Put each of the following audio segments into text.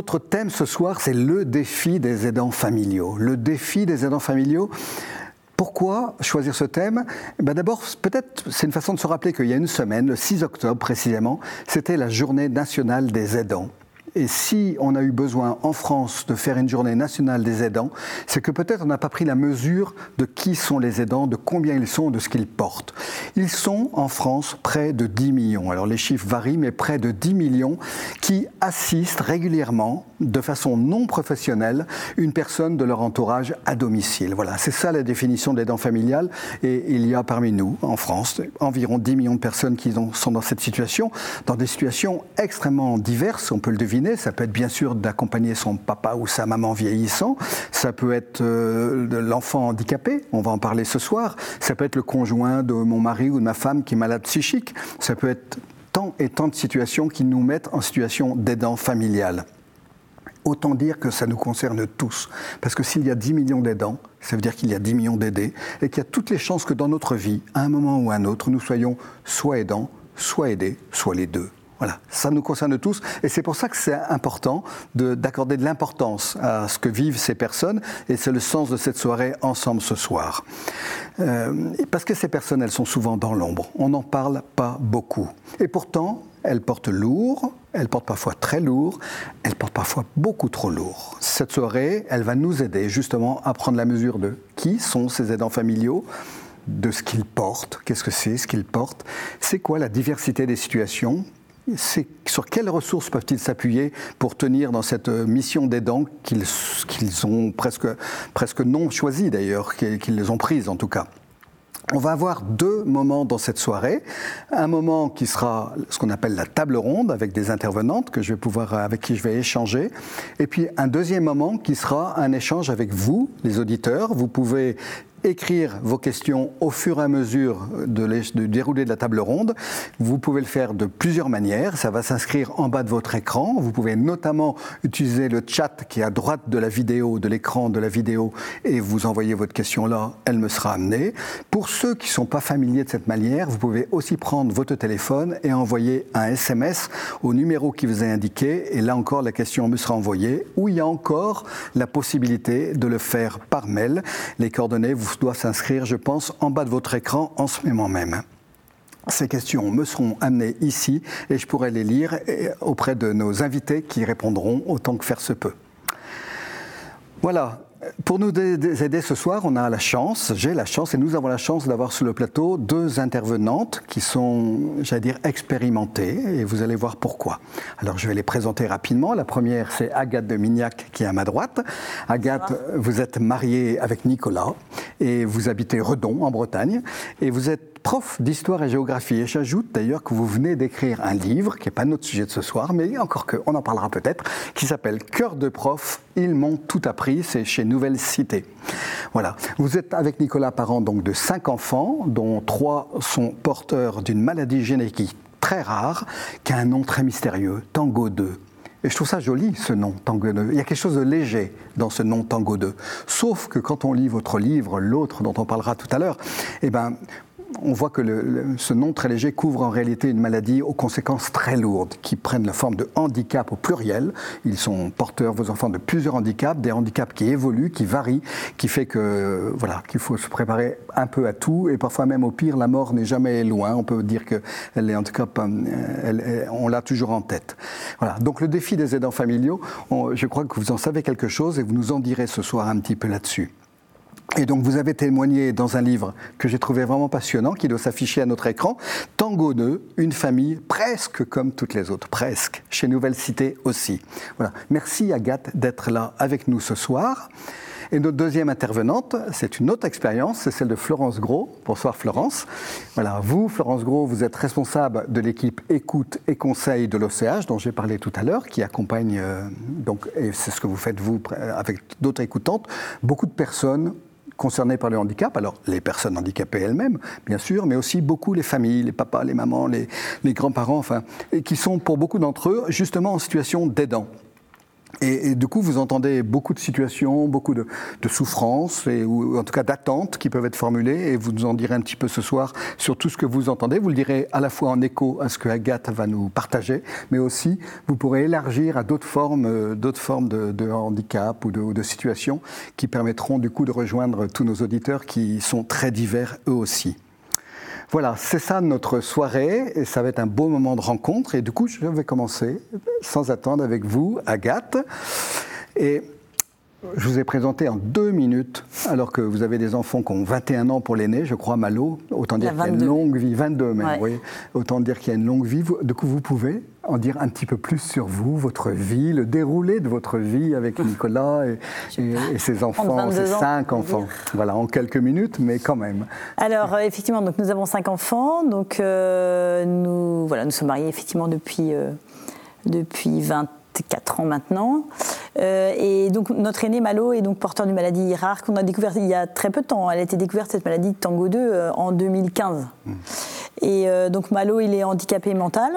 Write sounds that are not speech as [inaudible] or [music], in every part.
notre thème ce soir, c'est le défi des aidants familiaux. Le défi des aidants familiaux. Pourquoi choisir ce thème? Ben D'abord, peut-être c'est une façon de se rappeler qu'il y a une semaine, le 6 octobre précisément, c'était la journée nationale des aidants. Et si on a eu besoin en France de faire une journée nationale des aidants, c'est que peut-être on n'a pas pris la mesure de qui sont les aidants, de combien ils sont, de ce qu'ils portent. Ils sont en France près de 10 millions. Alors les chiffres varient, mais près de 10 millions qui assistent régulièrement, de façon non professionnelle, une personne de leur entourage à domicile. Voilà, c'est ça la définition d'aidant familial. Et il y a parmi nous, en France, environ 10 millions de personnes qui sont dans cette situation, dans des situations extrêmement diverses, on peut le deviner ça peut être bien sûr d'accompagner son papa ou sa maman vieillissant. Ça peut être euh, l'enfant handicapé. On va en parler ce soir. Ça peut être le conjoint de mon mari ou de ma femme qui est malade psychique. Ça peut être tant et tant de situations qui nous mettent en situation d'aidant familial. Autant dire que ça nous concerne tous. Parce que s'il y a 10 millions d'aidants, ça veut dire qu'il y a 10 millions d'aidés et qu'il y a toutes les chances que dans notre vie, à un moment ou à un autre, nous soyons soit aidants, soit aidés, soit les deux. Voilà, ça nous concerne tous et c'est pour ça que c'est important d'accorder de, l'importance à ce que vivent ces personnes et c'est le sens de cette soirée ensemble ce soir. Euh, parce que ces personnes, elles sont souvent dans l'ombre, on n'en parle pas beaucoup. Et pourtant, elles portent lourd, elles portent parfois très lourd, elles portent parfois beaucoup trop lourd. Cette soirée, elle va nous aider justement à prendre la mesure de qui sont ces aidants familiaux, de ce qu'ils portent, qu'est-ce que c'est ce qu'ils portent, c'est quoi la diversité des situations, sur quelles ressources peuvent-ils s'appuyer pour tenir dans cette mission d'aidant qu'ils ont presque, presque non choisie d'ailleurs, qu'ils ont prises en tout cas? On va avoir deux moments dans cette soirée. Un moment qui sera ce qu'on appelle la table ronde avec des intervenantes que je vais pouvoir, avec qui je vais échanger. Et puis un deuxième moment qui sera un échange avec vous, les auditeurs. Vous pouvez écrire vos questions au fur et à mesure de du déroulé de la table ronde. Vous pouvez le faire de plusieurs manières. Ça va s'inscrire en bas de votre écran. Vous pouvez notamment utiliser le chat qui est à droite de la vidéo, de l'écran de la vidéo, et vous envoyez votre question là, elle me sera amenée. Pour ceux qui ne sont pas familiers de cette manière, vous pouvez aussi prendre votre téléphone et envoyer un SMS au numéro qui vous est indiqué, et là encore la question me sera envoyée, ou il y a encore la possibilité de le faire par mail. Les coordonnées vous doit s'inscrire, je pense, en bas de votre écran en ce moment même. Ces questions me seront amenées ici et je pourrai les lire auprès de nos invités qui répondront autant que faire se peut. Voilà, pour nous aider ce soir, on a la chance, j'ai la chance et nous avons la chance d'avoir sur le plateau deux intervenantes qui sont, j'allais dire, expérimentées et vous allez voir pourquoi. Alors je vais les présenter rapidement. La première, c'est Agathe de Mignac qui est à ma droite. Agathe, vous êtes mariée avec Nicolas et vous habitez Redon en Bretagne et vous êtes prof d'histoire et géographie. Et j'ajoute d'ailleurs que vous venez d'écrire un livre, qui n'est pas notre sujet de ce soir, mais encore que, on en parlera peut-être, qui s'appelle Cœur de prof, ils m'ont tout appris, c'est chez Nouvelle Cité. Voilà. Vous êtes avec Nicolas Parent donc de cinq enfants, dont trois sont porteurs d'une maladie génétique très rare, qui a un nom très mystérieux, Tango 2. Et je trouve ça joli, ce nom, Tango 2. Il y a quelque chose de léger dans ce nom Tango 2. Sauf que quand on lit votre livre, l'autre dont on parlera tout à l'heure, eh ben, on voit que ce nom très léger couvre en réalité une maladie aux conséquences très lourdes, qui prennent la forme de handicap au pluriel. Ils sont porteurs, vos enfants, de plusieurs handicaps, des handicaps qui évoluent, qui varient, qui fait que voilà qu'il faut se préparer un peu à tout, et parfois même au pire, la mort n'est jamais loin. On peut dire que les handicaps, euh, on l'a toujours en tête. Voilà. Donc le défi des aidants familiaux, je crois que vous en savez quelque chose, et vous nous en direz ce soir un petit peu là-dessus. Et donc vous avez témoigné dans un livre que j'ai trouvé vraiment passionnant, qui doit s'afficher à notre écran, Tango 2, une famille presque comme toutes les autres, presque, chez Nouvelle Cité aussi. Voilà. Merci Agathe d'être là avec nous ce soir. Et notre deuxième intervenante, c'est une autre expérience, c'est celle de Florence Gros. Bonsoir Florence. Voilà, vous, Florence Gros, vous êtes responsable de l'équipe écoute et conseil de l'OCH, dont j'ai parlé tout à l'heure, qui accompagne, euh, donc, et c'est ce que vous faites vous avec d'autres écoutantes, beaucoup de personnes concernés par le handicap. Alors, les personnes handicapées elles-mêmes, bien sûr, mais aussi beaucoup les familles, les papas, les mamans, les, grands-parents, enfin, qui sont pour beaucoup d'entre eux justement en situation d'aidant. Et, du coup, vous entendez beaucoup de situations, beaucoup de, souffrances, ou en tout cas d'attentes qui peuvent être formulées, et vous nous en direz un petit peu ce soir sur tout ce que vous entendez. Vous le direz à la fois en écho à ce que Agathe va nous partager, mais aussi vous pourrez élargir à d'autres formes, euh, d'autres formes de, handicap ou de, ou de situations qui permettront du coup de rejoindre tous nos auditeurs qui sont très divers eux aussi. Voilà, c'est ça notre soirée et ça va être un beau moment de rencontre. Et du coup, je vais commencer sans attendre avec vous, Agathe. Et je vous ai présenté en deux minutes, alors que vous avez des enfants qui ont 21 ans pour l'aîné, je crois, Malo. Autant dire qu'il y a une longue vie, 22 même, oui. Autant dire qu'il y a une longue vie. Du coup, vous pouvez en dire un petit peu plus sur vous, votre vie, le déroulé de votre vie avec [laughs] Nicolas et, ses enfants, ses cinq enfants. Voilà, en quelques minutes, mais quand même. Alors, euh, effectivement, donc nous avons cinq enfants. Donc, euh, nous, voilà, nous sommes mariés effectivement depuis, euh, depuis 20 4 ans maintenant. Euh, et donc notre aîné Malo est donc porteur d'une maladie rare qu'on a découverte il y a très peu de temps. Elle a été découverte cette maladie de Tango 2 euh, en 2015. Mmh. Et donc Malo il est handicapé mental.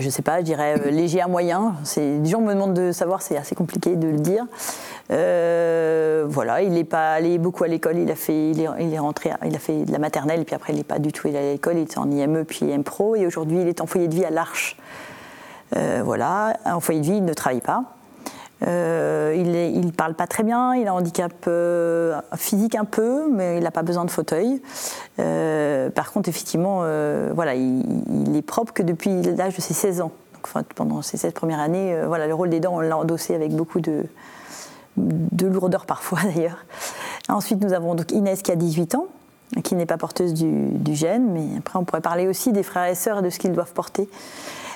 Je ne sais pas, je dirais léger à moyen. Les gens me demandent de savoir, c'est assez compliqué de le dire. voilà, il n'est pas allé beaucoup à l'école. Il a fait, il est, il a fait de la maternelle, puis après il n'est pas du tout allé à l'école. Il était en IME puis IM Pro, et aujourd'hui il est en foyer de vie à l'Arche euh, voilà, en foyer de vie, il ne travaille pas. Euh, il ne parle pas très bien, il a un handicap euh, physique un peu, mais il n'a pas besoin de fauteuil. par contre, effectivement, voilà, il, est propre que depuis l'âge de ses 16 ans. Donc, pendant ces 16 premières années, voilà, le rôle des dents, on l'a endossé avec beaucoup de, de lourdeur parfois [laughs] d'ailleurs. Ensuite, nous avons donc Inès qui a 18 ans, qui n'est pas porteuse du, du, gène, mais après on pourrait parler aussi des frères et sœurs et de ce qu'ils doivent porter.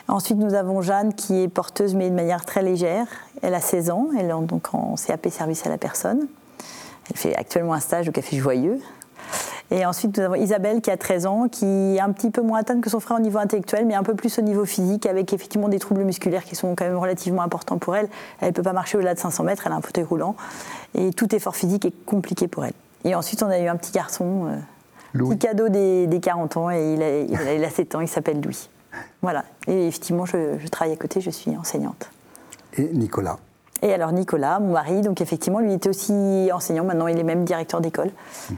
Ensuite, nous avons Jeanne qui est porteuse, mais de manière très légère. Elle a 16 ans, elle est donc en CAP service à la personne. Elle fait actuellement un stage au Café Joyeux. Et ensuite, nous avons Isabelle qui a 13 ans, qui est un petit peu moins atteinte que son frère au niveau intellectuel, mais un peu plus au niveau physique, avec effectivement des troubles musculaires qui sont quand même relativement importants pour elle. Elle ne peut pas marcher au-delà de 500 mètres, elle a un fauteuil roulant. Et tout effort physique est compliqué pour elle. Et ensuite, on a eu un petit garçon, euh, petit cadeau des, 40 ans, et il a, il a 7 ans, il s'appelle Louis. Voilà. Et effectivement, je, travaille à côté, je suis enseignante. Et Nicolas Et alors Nicolas, mon mari, donc effectivement, lui était aussi enseignant, maintenant il est même directeur d'école. Mhm.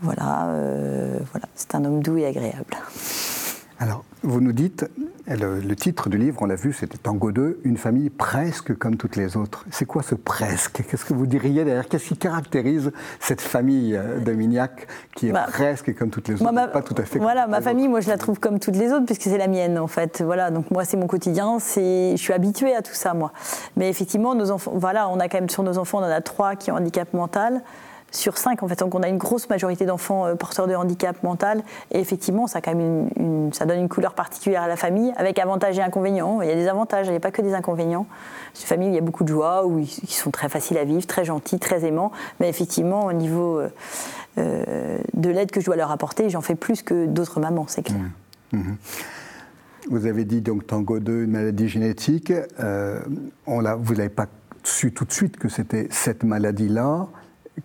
Voilà, euh, voilà. c'est un homme doux et agréable. Alors, vous nous dites, le, titre du livre, on l'a vu, c'était Tango 2, une famille presque comme toutes les autres. C'est quoi ce presque? Qu'est-ce que vous diriez derrière? Qu'est-ce qui caractérise cette famille euh, de Mignac qui est bah, presque comme toutes les autres Pas tout à fait. Voilà, ma famille, moi je la trouve comme toutes les autres puisque c'est la mienne en fait. Voilà, donc moi c'est mon quotidien, je suis habituée à tout ça moi. Mais effectivement, nos enfants, voilà, on a quand même sur nos enfants, on en a trois qui ont handicap mental sur 5 en fait. Donc on a une grosse majorité d'enfants euh, porteurs de handicap mental et effectivement ça, donne une couleur particulière à la famille avec avantages et inconvénients. Il y a des avantages, il n'y a pas que des inconvénients. C'est une famille où il y a beaucoup de joie, où ils, sont très faciles à vivre, très gentils, très aimants, mais effectivement au niveau euh, euh, de l'aide que je dois leur apporter, j'en fais plus que d'autres mamans, c'est clair. Mmh. Mmh. Vous avez dit donc Tango 2, une maladie génétique. vous n'avez pas su tout de suite que c'était cette maladie-là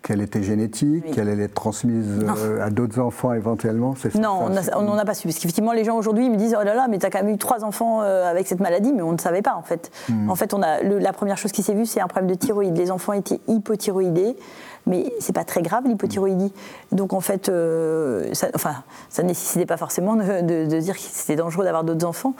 qu'elle était génétique, qu'elle allait être transmise euh, à d'autres enfants éventuellement Non, on n'en a pas su. Parce qu'effectivement, les gens aujourd'hui me disent Oh là là, mais tu as quand même eu trois enfants euh, avec cette maladie, mais on ne savait pas en fait. Hmm. En fait, on a, la première chose qui s'est vue, c'est un problème de thyroïde. Les enfants étaient hypothyroïdés, mais c'est pas très grave l'hypothyroïdie. Donc en fait, euh, ça, enfin, ça nécessitait pas forcément de, dire que c'était dangereux d'avoir d'autres enfants.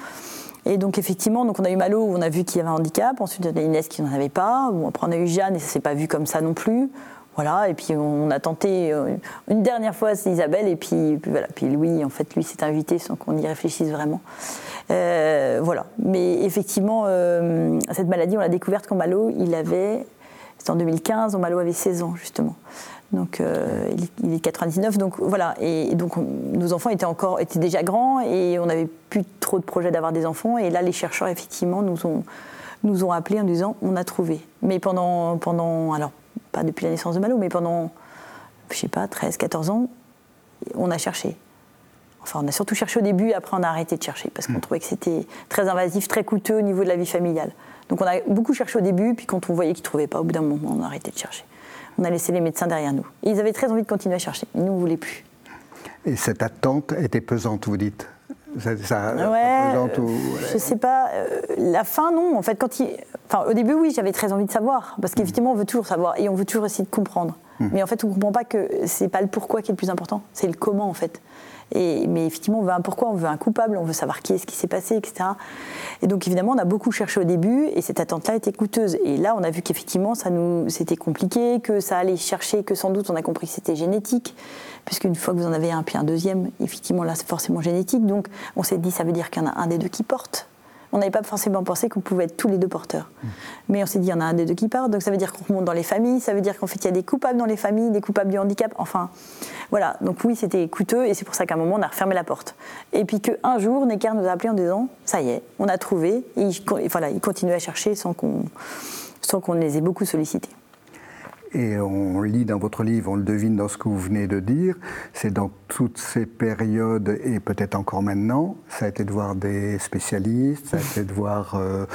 Et donc effectivement, donc on a eu Malo où on a vu qu'il y avait un handicap, ensuite on a Inès qui n'en avait pas, après on a eu Jeanne et ça s'est pas vu comme ça non plus. Voilà, et puis on a tenté euh, une dernière fois, Isabelle, et puis, voilà, puis Louis, en fait, lui s'est invité sans qu'on y réfléchisse vraiment. Euh, voilà, mais effectivement, euh, cette maladie, on l'a découverte quand Malo, il avait, c'était en 2015, Malo avait 16 ans justement. Donc il, est 99, donc voilà. Et, donc nos enfants étaient encore, étaient déjà grands et on n'avait plus trop de projets d'avoir des enfants. Et là, les chercheurs effectivement nous ont nous ont appelés en disant on a trouvé. Mais pendant pendant alors pas depuis la naissance de Malo, mais pendant, je sais pas, 13, 14 ans, on a cherché. Enfin, on a surtout cherché au début, après on a arrêté de chercher, parce qu'on hmm. trouvait que c'était très invasif, très coûteux au niveau de la vie familiale. Donc on a beaucoup cherché au début, puis quand on voyait qu'ils ne trouvaient pas, au bout d'un moment, on a arrêté de chercher. On a laissé les médecins derrière nous. ils avaient très envie de continuer à chercher, mais nous, on ne voulait plus. Et cette attente était pesante, vous dites? Ça, ça ouais, euh, Je sais pas. Euh, la fin, non. En fait, quand il, enfin, au début, oui, j'avais très envie de savoir, parce qu'effectivement, on veut toujours savoir et on veut toujours essayer de comprendre. Hmm. Mais en fait, on ne comprend pas que c'est pas le pourquoi qui est le plus important, c'est le comment, en fait. Et, mais effectivement, on veut un pourquoi, on veut un coupable, on veut savoir qui est-ce qui s'est passé, etc. Et donc, évidemment, on a beaucoup cherché au début, et cette attente-là était coûteuse. Et là, on a vu qu'effectivement, ça nous, c'était compliqué, que ça allait chercher, que sans doute, on a compris que c'était génétique puisqu'une fois que vous en avez un puis un deuxième, effectivement là c'est forcément génétique. Donc on s'est dit ça veut dire qu'il y en a un des deux qui porte. On n'avait pas forcément pensé qu'on pouvait être tous les deux porteurs. Mmh. Mais on s'est dit, il y en a un des deux qui porte, donc ça veut dire qu'on remonte dans les familles, ça veut dire qu'en fait, il y a des coupables dans les familles, des coupables du handicap, enfin, voilà. Donc oui, c'était coûteux, et c'est pour ça qu'à un moment, on a refermé la porte. Et puis qu'un jour, Necker nous a appelé en disant, ça y est, on a trouvé, et il, voilà, il continuait à chercher sans qu'on qu'on les ait beaucoup sollicités. Et on lit dans votre livre, on le devine dans ce que vous venez de dire, c'est dans toutes ces périodes, et peut-être encore maintenant, ça a été de voir des spécialistes, ça a été de voir euh,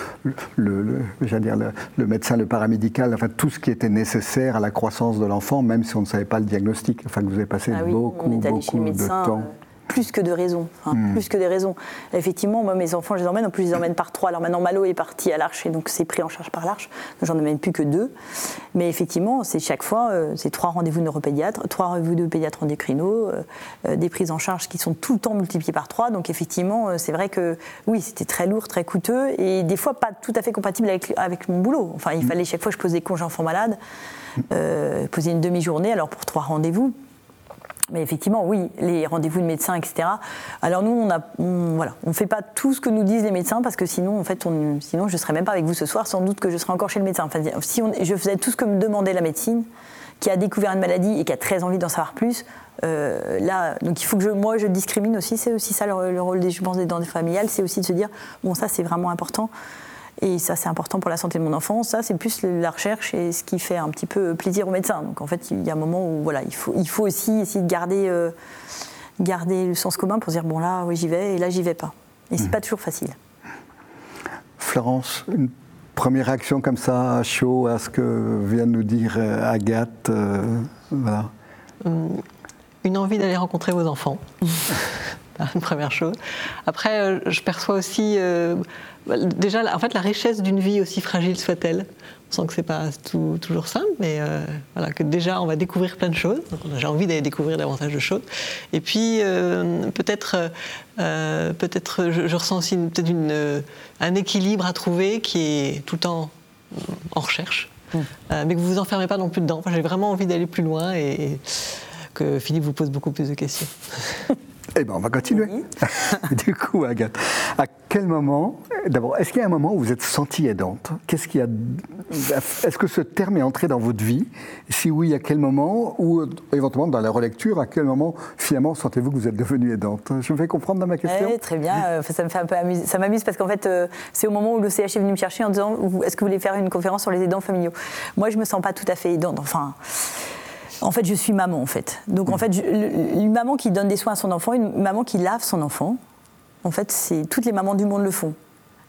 le, le, dire, le, médecin, le paramédical, enfin tout ce qui était nécessaire à la croissance de l'enfant, même si on ne savait pas le diagnostic. Enfin, que vous avez passé ah beaucoup, beaucoup de temps. Euh, plus que de raisons. Hmm. Plus que des raisons. Effectivement, moi, mes enfants, je les emmène. En plus, je les emmène par trois. Alors maintenant, Malo est parti à l'Arche et donc c'est pris en charge par l'Arche. J'en emmène plus que deux. Mais effectivement, c'est chaque fois, euh, c'est trois rendez-vous de neuropédiatre, trois rendez-vous de pédiatre endocrino, euh, euh, des prises en charge qui sont tout le temps multipliées par trois. Donc effectivement, c'est vrai que oui, c'était très lourd, très coûteux et des fois pas tout à fait compatible avec, avec mon boulot. Enfin, il hmm. fallait chaque fois, je posais congé enfant malade, poser une demi-journée, alors pour trois rendez-vous. Mais effectivement, oui, les rendez-vous de médecins, etc. Alors nous, on ne voilà, on fait pas tout ce que nous disent les médecins parce que sinon, en fait, on, sinon je serais même pas avec vous ce soir. Sans doute que je serais encore chez le médecin. Enfin, si on, je faisais tout ce que me demandait la médecine, qui a découvert une maladie et qui a très envie d'en savoir plus, euh, là, donc il faut que je, moi, je discrimine aussi. C'est aussi ça le, rôle des, je pense, des familiales, c'est aussi de se dire, bon, ça, c'est vraiment important. Et ça, c'est important pour la santé de mon enfant. Ça, c'est plus la recherche et ce qui fait un petit peu plaisir aux médecins. Donc, en fait, il y a un moment où voilà, il, faut, il faut aussi essayer de garder, euh, garder le sens commun pour dire bon, là, oui, j'y vais, et là, j'y vais pas. Et c'est mmh. pas toujours facile. Florence, une première réaction comme ça, chaud, à ce que vient de nous dire euh, Agathe euh, voilà. Une envie d'aller rencontrer vos enfants. [laughs] [laughs] une première chose. Après, je perçois aussi déjà, en fait, la richesse d'une vie, aussi fragile soit-elle, on sent que c'est pas toujours simple, mais euh, voilà, que déjà on va découvrir plein de choses. J'ai envie d'aller découvrir davantage de choses. Et puis euh, peut-être, euh, peut-être, je, ressens aussi peut-être un équilibre à trouver qui est tout le temps en recherche, mmh. mais que vous vous enfermez pas non plus dedans. J'ai vraiment envie d'aller plus loin et que Philippe vous pose beaucoup plus de questions. [laughs] Eh bien, on va continuer. [laughs] du coup, Agathe, à quel moment, d'abord, est-ce qu'il y a un moment où vous êtes sentie aidante? Qu'est-ce qu'il y a Est-ce que ce terme est entré dans votre vie? Si oui, à quel moment? Ou éventuellement dans la relecture, à quel moment finalement sentez-vous que vous êtes devenue aidante? Je me fais comprendre dans ma question Oui, Très bien. Euh, ça me fait un peu amuser. Ça m'amuse parce qu'en fait, euh, c'est au moment où le CH est venu me chercher en disant Est-ce que vous voulez faire une conférence sur les aidants familiaux? Moi, je me sens pas tout à fait aidante. Enfin. En fait, je suis maman, en fait. Donc, en mm. fait, une maman qui donne des soins à son enfant, une maman qui lave son enfant, en fait, c'est toutes les mamans du monde le font.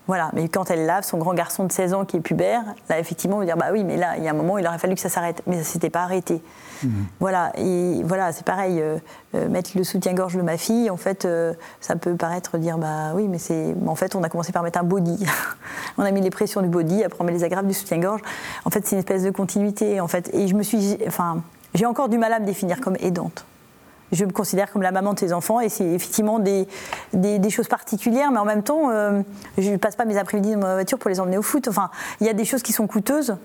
Voilà, mais quand elle lave son grand garçon de 16 ans qui est pubère, là, effectivement, on va dire, bah oui, mais là, il y a un moment, il aurait fallu que ça s'arrête. Mais ça ne s'était pas arrêté. Mm. Voilà, et voilà, c'est pareil, euh, euh, mettre le soutien-gorge de ma fille, en fait, euh, ça peut paraître dire, bah oui, mais c'est. En fait, on a commencé par mettre un body. [laughs] on a mis les pressions du body, après on met les agrafes du soutien-gorge. En fait, c'est une espèce de continuité, en fait. Et je me suis. Enfin, j'ai encore du mal à me définir comme aidante. Je me considère comme la maman de ses enfants et c'est effectivement des, des, choses particulières, mais en même temps, euh, je ne passe pas mes après-midi dans ma voiture pour les emmener au foot. Enfin, il y a des choses qui sont coûteuses,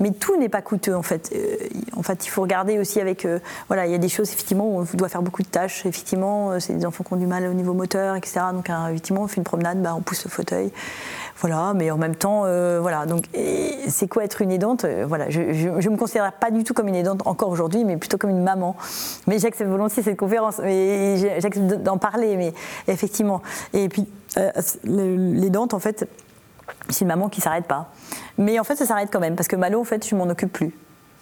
mais tout n'est pas coûteux en fait. Euh, en fait, il faut regarder aussi avec. Euh, voilà, il y a des choses effectivement où on doit faire beaucoup de tâches. Effectivement, c'est des enfants qui ont du mal au niveau moteur, etc. Donc, effectivement, on fait une promenade, bah, on pousse le fauteuil. Voilà, mais en même temps, euh, voilà. Donc, c'est quoi être une aidante? Euh, Voilà, je, ne me considère pas du tout comme une aidante encore aujourd'hui, mais plutôt comme une maman. Mais j'accepte volontiers cette conférence, mais j'accepte d'en parler, mais effectivement. Et puis, euh, l'aidante, en fait, c'est une maman qui s'arrête pas. Mais en fait, ça s'arrête quand même, parce que Malo, en fait, je m'en occupe plus.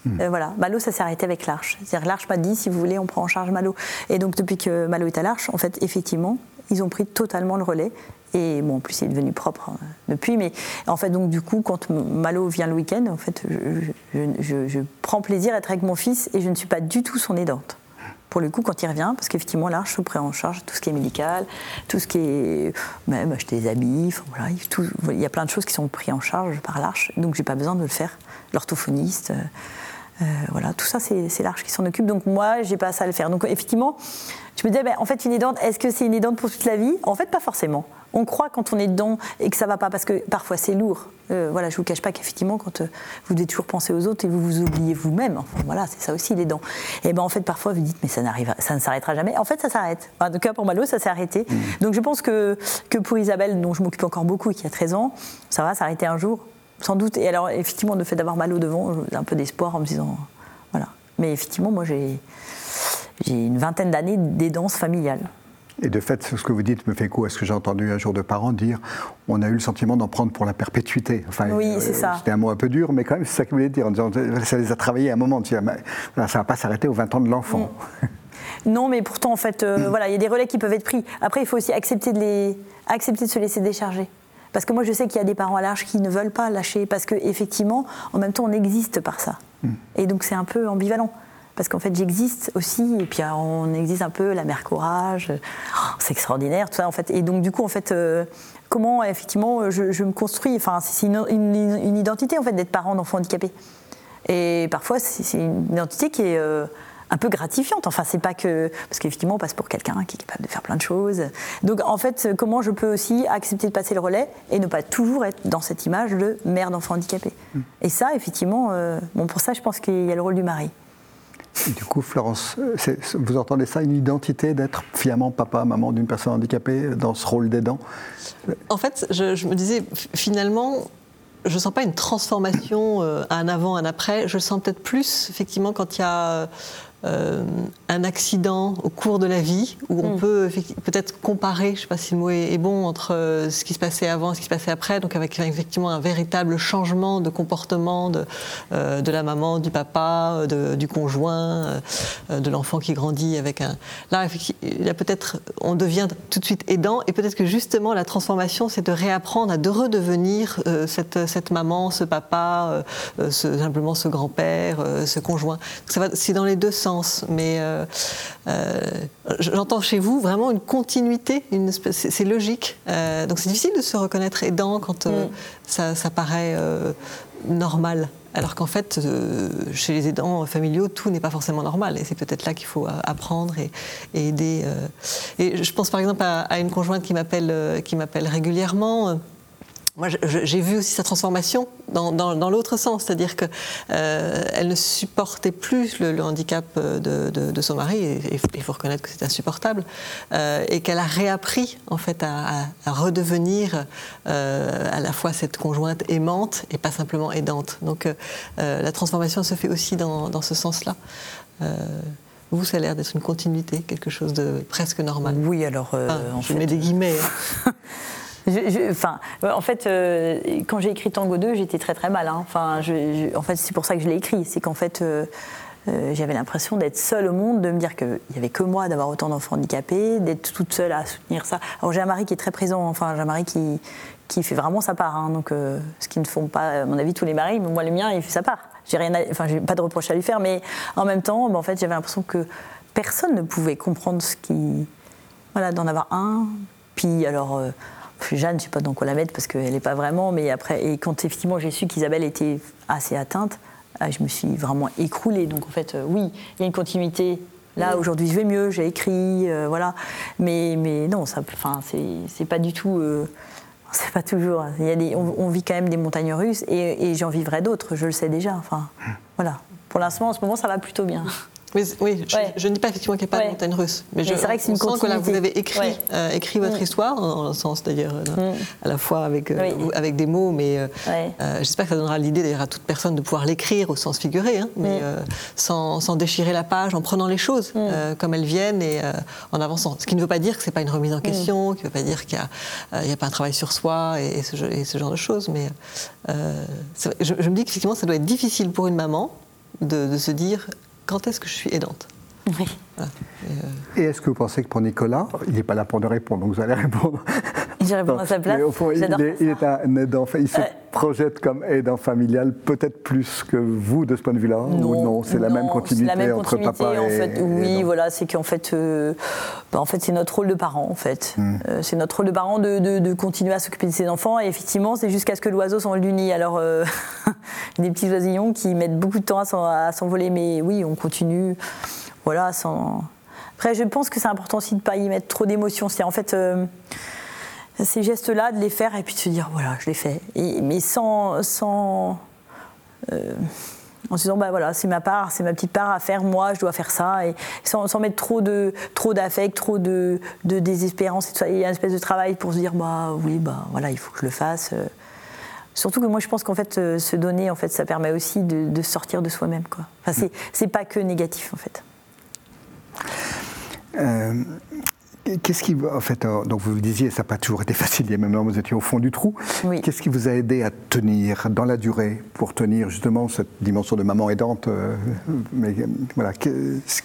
Hmm. voilà, Malo, ça s'est arrêté avec l'Arche. C'est-à-dire, l'Arche m'a dit, si vous voulez, on prend en charge Malo. Et donc, depuis que Malo est à l'Arche, en fait, effectivement, ils ont pris totalement le relais. Et bon, en plus, il est devenu propre hein, depuis. Mais en fait, donc du coup, quand Malo vient le week-end, en fait, je, prends plaisir à être avec mon fils et je ne suis pas du tout son aidante. Pour le coup, quand il revient, parce qu'effectivement, l'Arche se prend en charge tout ce qui est médical, tout ce qui est même acheter des habits, voilà, il y a plein de choses qui sont prises en charge par l'Arche, donc j'ai pas besoin de le faire. L'orthophoniste. Euh, voilà, tout ça, c'est l'Arche qui s'en occupe. Donc moi, j'ai pas ça à le faire. Donc effectivement, je me disais, ben, en fait, une aidante, est-ce que c'est une aidante pour toute la vie? En fait, pas forcément. On croit quand on est dedans et que ça va pas, parce que parfois c'est lourd. Euh, voilà, je vous cache pas qu'effectivement, quand euh, vous devez toujours penser aux autres et vous vous oubliez vous-même, enfin voilà, c'est ça aussi les dents. Et ben en fait, parfois vous dites, mais ça n'arrive, ça ne s'arrêtera jamais. En fait, ça s'arrête. En tout cas, pour Malo, ça s'est arrêté. Mmh. Donc je pense que, que pour Isabelle, dont je m'occupe encore beaucoup et qui a 13 ans, ça va s'arrêter un jour, sans doute. Et alors, effectivement, le fait d'avoir Malo devant, j'ai un peu d'espoir en me disant, voilà. Mais effectivement, moi, j'ai une vingtaine d'années d'aidance familiale. Et de fait, ce que vous dites me fait coup à ce que j'ai entendu un jour de parents dire on a eu le sentiment d'en prendre pour la perpétuité. Enfin, oui, c'est ça. C'était un mot un peu dur, mais quand même, c'est ça qu'ils voulaient dire. En disant, ça les a travaillés à un moment. ça ne va pas s'arrêter aux 20 ans de l'enfant. Mm. Non, mais pourtant, en fait, euh, voilà, il y a des relais qui peuvent être pris. Après, il faut aussi accepter de, les, accepter de se laisser décharger. Parce que moi, je sais qu'il y a des parents à l'âge qui ne veulent pas lâcher, parce qu'effectivement, en même temps, on existe par ça. Mm. Et donc, c'est un peu ambivalent parce qu'en fait j'existe aussi et puis on existe un peu la mère courage oh, c'est extraordinaire tout ça en fait et donc du coup en fait euh, comment effectivement je, me construis enfin c'est une, identité en fait d'être parent d'enfants handicapés et parfois c'est une identité qui est euh, un peu gratifiante. Enfin, c'est pas que. Parce qu'effectivement, on passe pour quelqu'un qui est capable de faire plein de choses. Donc, en fait, comment je peux aussi accepter de passer le relais et ne pas toujours être dans cette image de mère d'enfant handicapé mmh. Et ça, effectivement, euh, bon, pour ça, je pense qu'il y a le rôle du mari du coup, Florence, vous entendez ça, une identité d'être fièrement papa, maman d'une personne handicapée dans ce rôle d'aidant? En fait, je, me disais, finalement, je ne sens pas une transformation, euh, un avant, un après. Je le sens peut-être plus, effectivement, quand il y a euh, un accident au cours de la vie, où on mm. peut peut-être comparer, je ne sais pas si le mot est, bon, entre euh, ce qui se passait avant et ce qui se passait après, donc avec effectivement un véritable changement de comportement de, euh, de la maman, du papa, du conjoint, de l'enfant qui grandit avec un... Là, a peut-être, on devient tout de suite aidant, et peut-être que justement la transformation, c'est de réapprendre à de redevenir cette, cette, maman, ce papa, simplement ce grand-père, ce conjoint. C'est dans les deux sens mais euh, euh, j'entends chez vous vraiment une continuité, une c'est logique. Euh, donc c'est difficile de se reconnaître aidant quand mm. ça, paraît normal. Alors qu'en fait, chez les aidants familiaux, tout n'est pas forcément normal. Et c'est peut-être là qu'il faut apprendre et, aider. Et je pense par exemple à, à une conjointe qui m'appelle régulièrement moi, j'ai vu aussi sa transformation dans, dans, l'autre sens, c'est-à-dire qu'elle euh, ne supportait plus le, handicap de, de, son mari, et il faut reconnaître que c'est insupportable, euh, et qu'elle a réappris en fait à, à, redevenir euh, à la fois cette conjointe aimante et pas simplement aidante. Donc la transformation se fait aussi dans, dans ce sens-là. Vous, ça a l'air d'être une continuité, quelque chose de presque normal. Oui, alors. en je mets des guillemets. Hein. [laughs] enfin, en fait, euh, quand j'ai écrit Tango 2, j'étais très très mal. Hein. Enfin, en fait, c'est pour ça que je l'ai écrit. C'est qu'en fait, euh, euh, j'avais l'impression d'être seule au monde, de me dire qu'il n'y avait que moi d'avoir autant d'enfants handicapés, d'être toute seule à soutenir ça. Alors j'ai un mari qui est très présent, enfin j'ai un mari qui, qui fait vraiment sa part, hein. donc ce qui ne font pas, à mon avis, tous les maris, mais moi le mien, il fait sa part. J'ai rien, enfin j'ai pas de reproche à lui faire, mais en même temps, ben, en fait, j'avais l'impression que personne ne pouvait comprendre ce qui, voilà, d'en avoir un. Puis alors Jeanne, je ne sais pas dans quoi la mettre parce qu'elle n'est pas vraiment, mais après, et quand effectivement j'ai su qu'Isabelle était assez atteinte, ah, je me suis vraiment écroulée. Donc en fait, euh, oui, il y a une continuité. Là, aujourd'hui, je vais mieux, j'ai écrit, euh, voilà. Mais, mais non, ça, enfin, c'est pas du tout. Euh, [laughs] c'est pas toujours. Il y a des, on, vit quand même des montagnes russes et, et j'en vivrai d'autres, je le sais déjà. Enfin, voilà. Pour l'instant, en ce moment, ça va plutôt bien. Oui, je, ne dis pas effectivement qu'il n'y a pas de montagne russe, mais, je vrai que c'est une sent que là, vous avez écrit, euh, écrit votre mm. histoire, dans le sens d'ailleurs, euh, mm. à la fois avec, euh, avec des mots, mais j'espère que ça donnera l'idée d'ailleurs à toute personne de pouvoir l'écrire au sens figuré, hein, mais mm. sans, sans, déchirer la page, en prenant les choses comme elles viennent et en avançant. Ce qui ne veut pas dire que ce n'est pas une remise en question, qui ne veut pas dire qu'il n'y a, a, pas un travail sur soi et, ce, et ce, genre de choses, mais je, me dis qu'effectivement, ça doit être difficile pour une maman de, de se dire quand est-ce que je suis aidante Oui. Et, est-ce que vous pensez que pour Nicolas, il n'est pas là pour nous répondre, donc vous allez répondre Je réponds à sa place. Mais au fond, il est, il est un aidant. Il se Euh. projette comme aidant familial, peut-être plus que vous de ce point de vue-là Ou non, c'est la même non, continuité c'est la même entre continuité, papa en et. fait. et Oui, aidant. voilà, c'est qu'en fait, euh, bah, en fait, c'est notre rôle de parent, en fait. Hmm. Euh, c'est notre rôle de parent de, de- de continuer à s'occuper de ses enfants. Et effectivement, c'est jusqu'à ce que l'oiseau s'envole du nid. Alors, euh, [laughs] des petits oisillons qui mettent beaucoup de temps à s'en- à s'envoler, mais oui, on continue. Voilà, sans. Après, je pense que c'est important aussi de ne pas y mettre trop d'émotions. C'est en fait. Ces gestes-là, de les faire et puis de se dire voilà, je l'ai fait. Et- mais sans, sans euh, en se disant bah voilà, c'est ma part, c'est ma petite part à faire, moi je dois faire ça, et sans, sans mettre trop de trop d'affect, trop de, de désespérance et tout ça. Il y a une espèce de travail pour se dire bah oui bah voilà, il faut que je le fasse. Surtout que moi je pense qu'en fait euh, se donner en fait ça permet aussi de, de sortir de soi-même quoi. Enfin c'est c'est pas que négatif en fait. Euh, Qu'est-ce qui, en fait, euh, donc vous le disiez, ça n'a pas toujours été facile, et même là vous étiez au fond du trou. Oui. Qu'est-ce qui vous a aidé à tenir dans la durée pour tenir justement cette dimension de maman aidante euh, mais, euh, voilà, qu'est-ce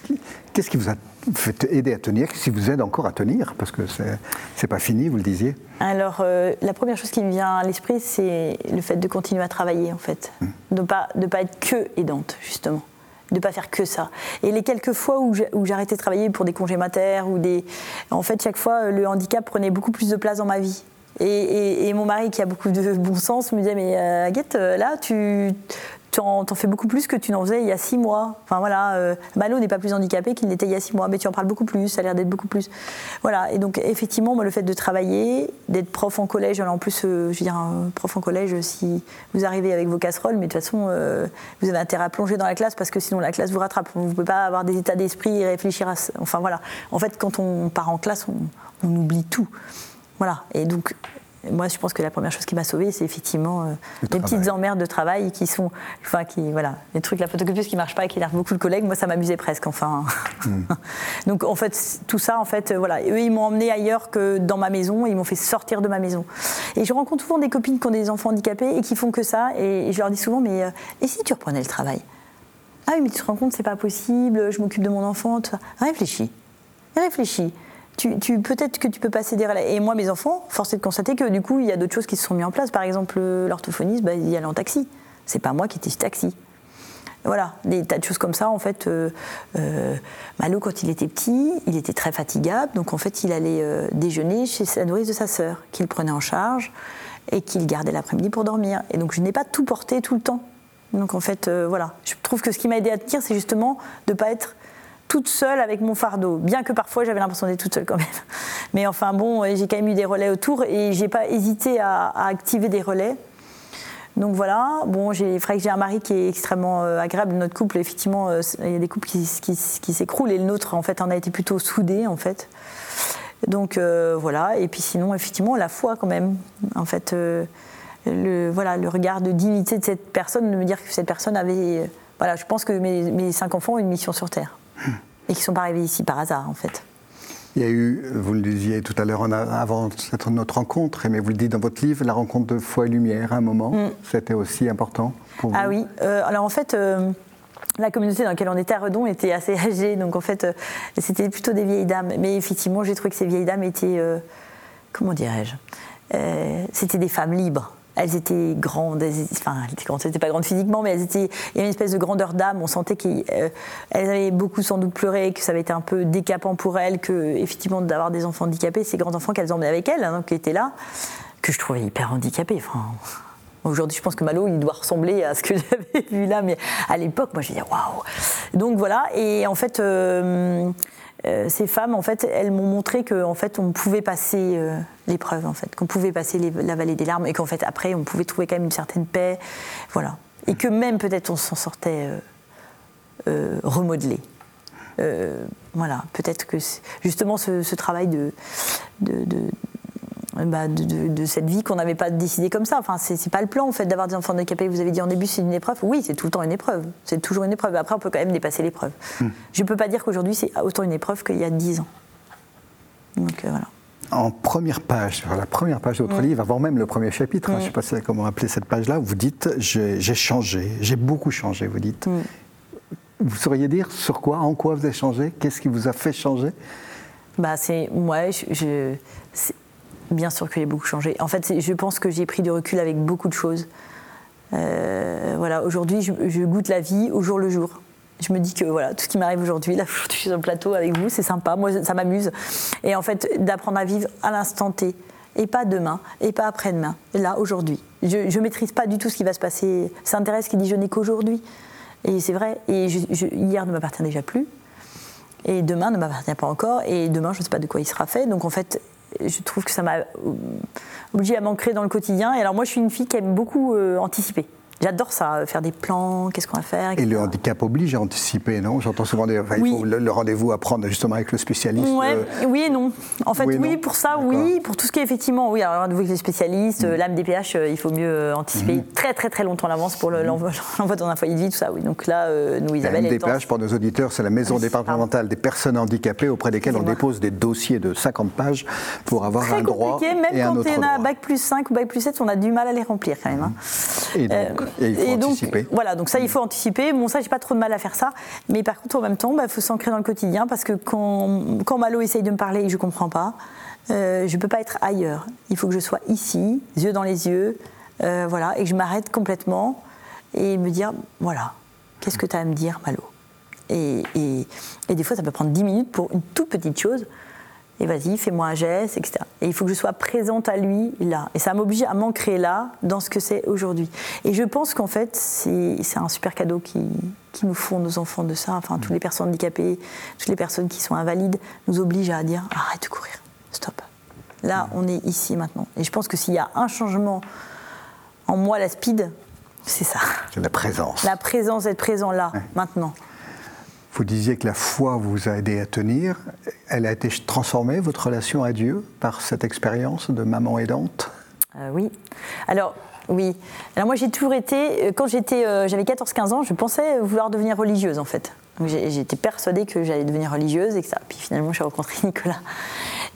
qui, vous a fait aider à tenir Qu'est-ce qui vous aide encore à tenir Parce que c'est, c'est pas fini, vous le disiez. Alors, euh, la première chose qui me vient à l'esprit, c'est le fait de continuer à travailler, en fait. De ne pas, de pas être que aidante, justement. De ne pas faire que ça. Et les quelques fois où arrêté de travailler pour des congés mater, ou des. En fait, chaque fois, le handicap prenait beaucoup plus de place dans ma vie. Et, et- et mon mari, qui a beaucoup de bon sens, me disait Mais euh, Aguette, euh, là, tu. T'en t'en fais beaucoup plus que tu n'en faisais il y a six mois. Enfin voilà, euh, Malo n'est pas plus handicapé qu'il n'était il y a six mois, mais tu en parles beaucoup plus, ça a l'air d'être beaucoup plus. Voilà, et donc effectivement, le fait de travailler, d'être prof en collège, en plus, euh, je veux dire, un prof en collège, si vous arrivez avec vos casseroles, mais de toute façon, euh, vous avez intérêt à plonger dans la classe parce que sinon la classe vous rattrape. Vous ne pouvez pas avoir des états d'esprit et réfléchir à. Enfin voilà, en fait, quand on part en classe, on, on oublie tout. Voilà, et donc. Moi, je pense que la première chose qui m'a sauvée, c'est effectivement euh, les travail. petites emmerdes de travail qui sont, enfin, qui, voilà, les trucs, la photocopieuse qui marche pas et qui énerve beaucoup le collègue. Moi, ça m'amusait presque, enfin. [laughs] Donc, en fait, tout ça, en fait, euh, voilà, eux, ils m'ont emmené ailleurs que dans ma maison. Ils m'ont fait sortir de ma maison. Et je rencontre souvent des copines qui ont des enfants handicapés et qui font que ça. Et, et je leur dis souvent, mais euh, et si tu reprenais le travail? Ah oui, mais tu te rends compte, c'est pas possible. Je m'occupe de mon enfant. Tout ça. Réfléchis, réfléchis. Tu, peut-être que tu peux passer des relais. Et moi, mes enfants, force est de constater que du coup, il y a d'autres choses qui se sont mises en place. Par exemple, euh, l'orthophoniste, bah, il y allait en taxi. C'est pas moi qui étais taxi. Voilà, des tas de choses comme ça. En fait, euh, euh, Malo, quand il était petit, il était très fatigable. Donc, en fait, il allait euh, déjeuner chez la nourrice de sa sœur, qu'il prenait en charge et qu'il gardait l'après-midi pour dormir. Et donc, je n'ai pas tout porté tout le temps. Donc, en fait, voilà. Je trouve que ce qui m'a aidé à tenir, c'est justement de ne pas être toute seule avec mon fardeau. Bien que parfois, j'avais l'impression d'être toute seule quand même. [laughs] Mais enfin, bon, j'ai quand même eu des relais autour et j'ai pas hésité à- activer des relais. Donc voilà, bon, j'ai, faudrait que j'ai un mari qui est extrêmement euh, agréable. Notre couple, effectivement, euh, il y a des couples qui, s'écroulent et le nôtre, en fait, en a été plutôt soudé, en fait. Donc euh, voilà, et puis sinon, effectivement, la foi quand même. En fait, euh, le, voilà, le regard de dignité de cette personne, de me dire que cette personne avait. euh, voilà, je pense que mes cinq enfants ont une mission sur Terre. Et qui ne sont pas arrivés ici par hasard, en fait. Il y a eu, vous le disiez tout à l'heure avant cette- notre rencontre, mais vous le dites dans votre livre, la rencontre de foi et lumière à un moment, c'était aussi important pour vous? Mm. Ah oui, euh, alors en fait, euh, la communauté dans laquelle on était à Redon était assez âgée, donc en fait, euh, c'était plutôt des vieilles dames. Mais effectivement, j'ai trouvé que ces vieilles dames étaient, comment dirais-je, c'était des femmes libres. Elles étaient grandes, elles étaient- enfin, elles étaient elles n'étaient pas grandes physiquement, mais elles étaient, il y avait une espèce de grandeur d'âme. On sentait qu'elles euh, avaient beaucoup sans doute pleuré, que ça avait été un peu décapant pour elles, que effectivement d'avoir des enfants handicapés, ces grands enfants qu'elles emmenaient avec elles, hein, qui étaient là, que je trouvais hyper handicapés. Aujourd'hui, je pense que Malo, il doit ressembler à ce que [laughs] j'avais vu là, mais à l'époque, moi, je disais waouh. Donc voilà, et en fait, euh, euh, ces femmes, en fait, elles m'ont montré que, en fait, on pouvait passer euh, l'épreuve, en fait, qu'on pouvait passer la vallée des larmes, et qu'en fait, après, on pouvait trouver quand même une certaine paix, voilà, et que même peut-être on s'en sortait euh, euh, remodelé. Voilà, peut-être que justement ce, travail de- bah, de, de- de cette vie qu'on n'avait pas décidé comme ça. Enfin, c'est pas le plan en fait d'avoir des enfants handicapés. Vous avez dit en début c'est une épreuve. Oui, c'est tout le temps une épreuve. C'est toujours une épreuve. Après, on peut quand même dépasser l'épreuve. Je peux pas dire qu'aujourd'hui c'est autant une épreuve qu'il y a 10 ans. Donc euh, voilà. En première page, sur la première page de votre livre, avant même le premier chapitre, hein, je ne sais pas comment appeler cette page-là, vous dites j'ai changé, j'ai beaucoup changé, vous dites. Vous sauriez dire sur quoi, en quoi vous avez changé Qu'est-ce qui vous a fait changer? Bah c'est ouais, je, Bien sûr que j'ai beaucoup changé. En fait, je pense que j'ai pris du recul avec beaucoup de choses. Euh, voilà, aujourd'hui, je, goûte la vie au jour le jour. Je me dis que voilà, tout ce qui m'arrive aujourd'hui, là, [laughs] je suis sur le plateau avec vous, c'est sympa, moi, ça m'amuse. Et en fait, d'apprendre à vivre à l'instant T, et pas demain, et pas après-demain, là, aujourd'hui. Je ne maîtrise pas du tout ce qui va se passer. C'est intéressant qui dit je n'ai qu'aujourd'hui. Et c'est vrai, et hier ne m'appartient déjà plus, et demain ne m'appartient pas encore, et demain je ne sais pas de quoi il sera fait. Donc en fait, je trouve que ça m'a obligé à m'ancrer dans le quotidien. Et alors moi, je suis une fille qui aime beaucoup euh, anticiper. J'adore ça, euh, faire des plans, qu'est-ce qu'on va faire. Et le handicap oblige à anticiper, non? J'entends souvent des, il faut le, rendez-vous à prendre justement avec le spécialiste. Euh. Oui et non. En fait, oui, pour ça, oui. Pour tout ce qui est effectivement, oui, alors rendez-vous avec le spécialiste, mm. l'âme DPH, il faut mieux anticiper mm-hmm. très très très longtemps en avance pour mm-hmm. l'envoi dans un foyer de vie, tout ça, oui. Donc là, nous, Isabelle. MDPH, pour nos auditeurs, c'est la maison départementale des personnes handicapées auprès desquelles on dépose des dossiers de 50 pages pour avoir un droit. Même et quand on a bac plus 5 ou bac plus 7, on a du mal à les remplir quand même. Hein. Et donc, il faut anticiper. Voilà, donc ça, il faut anticiper. Bon, ça, j'ai pas trop de mal à faire ça. Mais par contre, en même temps, il bah, faut s'ancrer dans le quotidien parce que quand, quand Malo essaye de me parler et que je comprends pas, euh, je peux pas être ailleurs. Il faut que je sois ici, yeux dans les yeux, euh, voilà, et que je m'arrête complètement et me dire, voilà, qu'est-ce que tu as à me dire, Malo? Et, et, et, des fois, ça peut prendre 10 minutes pour une toute petite chose et vas-y, fais-moi un geste, etc. Et il faut que je sois présente à lui là. Et ça m'oblige à m'ancrer là, dans ce que c'est aujourd'hui. Et je pense qu'en fait, c'est un super cadeau qui, qui, nous font nos enfants de ça. Enfin, toutes les personnes handicapées, toutes les personnes qui sont invalides nous obligent à dire arrête de courir, stop. Là, on est ici maintenant. Et je pense que s'il y a un changement en moi, la speed, c'est ça. C'est la présence. La présence, être présent là, maintenant. Vous disiez que la foi vous a aidé à tenir. Elle a été transformée, votre relation à Dieu, par cette expérience de maman aidante? Euh, Oui. Alors, oui. Alors moi, j'ai toujours été, euh, quand j'étais, euh, j'avais 14-15 ans, je pensais vouloir devenir religieuse, en fait. J'étais persuadée que j'allais devenir religieuse et que ça. Puis finalement, j'ai rencontré [laughs] Nicolas.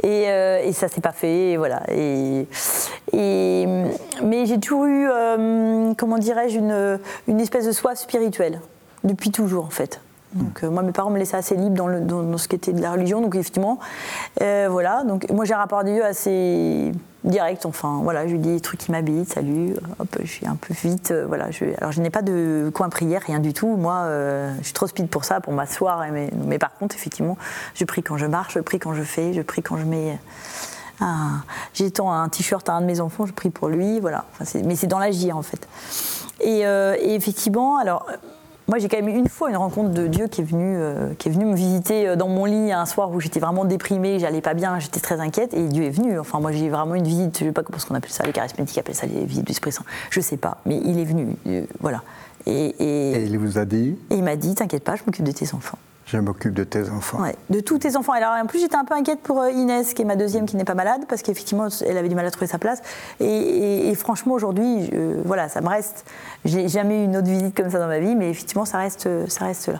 Et, et ça s'est pas fait, voilà. Et mais j'ai toujours eu, comment dirais-je, une, une espèce de soif spirituelle, depuis toujours, en fait. Donc euh, moi, mes parents me laissaient assez libre dans, dans, ce qui était de la religion, donc effectivement, euh, voilà. Donc moi, j'ai un rapport à Dieu assez direct. Enfin, voilà, je lui dis des trucs qui m'habitent, salut, hop, je suis un peu vite, euh, voilà. Alors je n'ai pas de coin prière, rien du tout. Moi, je suis trop speed pour ça, pour m'asseoir. Mais, mais, par contre, effectivement, je prie quand je marche, je prie quand je fais, je prie quand je mets. J'ai tant un t-shirt à un de mes enfants, je prie pour lui, voilà. Mais c'est dans l'agir en fait. Et effectivement, alors moi, j'ai quand même une fois une rencontre de Dieu qui est venu, euh, qui est venu me visiter euh, dans mon lit un soir où j'étais vraiment déprimée, j'allais pas bien, j'étais très inquiète, et Dieu est venu. Enfin, moi, j'ai vraiment une visite, je sais pas comment on appelle ça, les charismatiques appellent ça les visites du Esprit Saint, je sais pas, mais il est venu, euh, voilà. Et, et, il vous a dit? Et il m'a dit, t'inquiète pas, je m'occupe de tes enfants. Je m'occupe de tes enfants. Ouais, de tous tes enfants. Alors en plus, j'étais un peu inquiète pour euh, Inès, qui est ma deuxième, qui n'est pas malade, parce qu'effectivement, elle avait du mal à trouver sa place. Et, franchement, aujourd'hui, voilà, ça me reste. J'ai jamais eu une autre visite comme ça dans ma vie, mais effectivement, ça reste, ça reste là.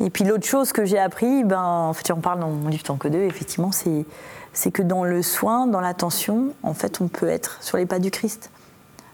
Et puis l'autre chose que j'ai appris, ben, en fait, on parle dans mon livre Tant que deux, effectivement, c'est, que dans le soin, dans l'attention, en fait, on peut être sur les pas du Christ.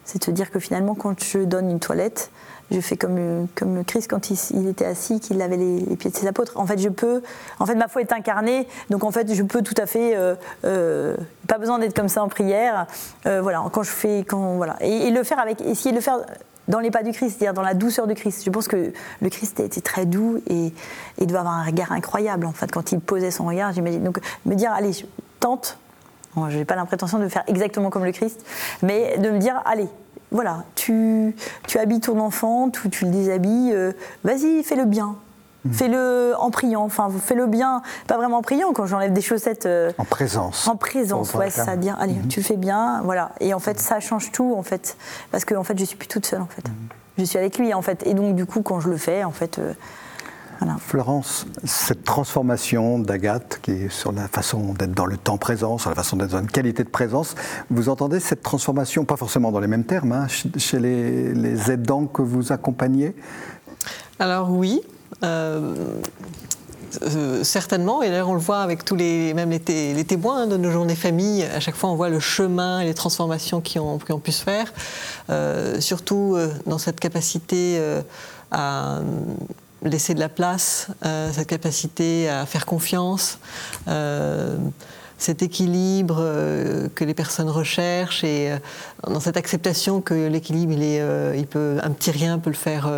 C'est à dire que finalement, quand je donne une toilette, je fais comme, comme Christ quand il, était assis, qu'il lavait les, pieds de ses apôtres. En fait, je peux. En fait, ma foi est incarnée, donc en fait, je peux tout à fait. Euh, euh, pas besoin d'être comme ça en prière. Euh, voilà, quand je fais, quand voilà, et, le faire avec, essayer de le faire dans les pas du Christ, c'est-à-dire dans la douceur du Christ. Je pense que le Christ était très doux et, et devait avoir un regard incroyable en fait quand il posait son regard. J'imagine. Donc me dire, allez, tente. je n'ai pas l'impression de faire exactement comme le Christ, mais de me dire, allez, voilà, tu, tu habilles ton enfant, tu, tu le déshabilles, euh, vas-y, fais le bien. Hmm. Fais-le en priant, enfin, fais-le bien, pas vraiment en priant, quand j'enlève des chaussettes. Euh, en présence. En présence, ouais, à dire, allez, hmm. tu le fais bien, voilà. Et en fait, ça change tout, en fait, parce que en fait, je suis plus toute seule, en fait. Hmm. Je suis avec lui, en fait. Et donc, du coup, quand je le fais, en fait, euh, Florence, cette transformation d'Agathe, qui est sur la façon d'être dans le temps présent, sur la façon d'être dans une qualité de présence, vous entendez cette transformation, pas forcément dans les mêmes termes, hein, chez les, aidants que vous accompagnez? Alors oui. Euh, euh, certainement, et d'ailleurs on le voit avec tous les, même les, témoins hein, de nos journées famille, à chaque fois on voit le chemin et les transformations qui ont, qui ont pu se faire, euh, surtout dans cette capacité à laisser de la place, euh, cette capacité à faire confiance, euh, cet équilibre que les personnes recherchent et dans cette acceptation que l'équilibre, peut, un petit rien peut le faire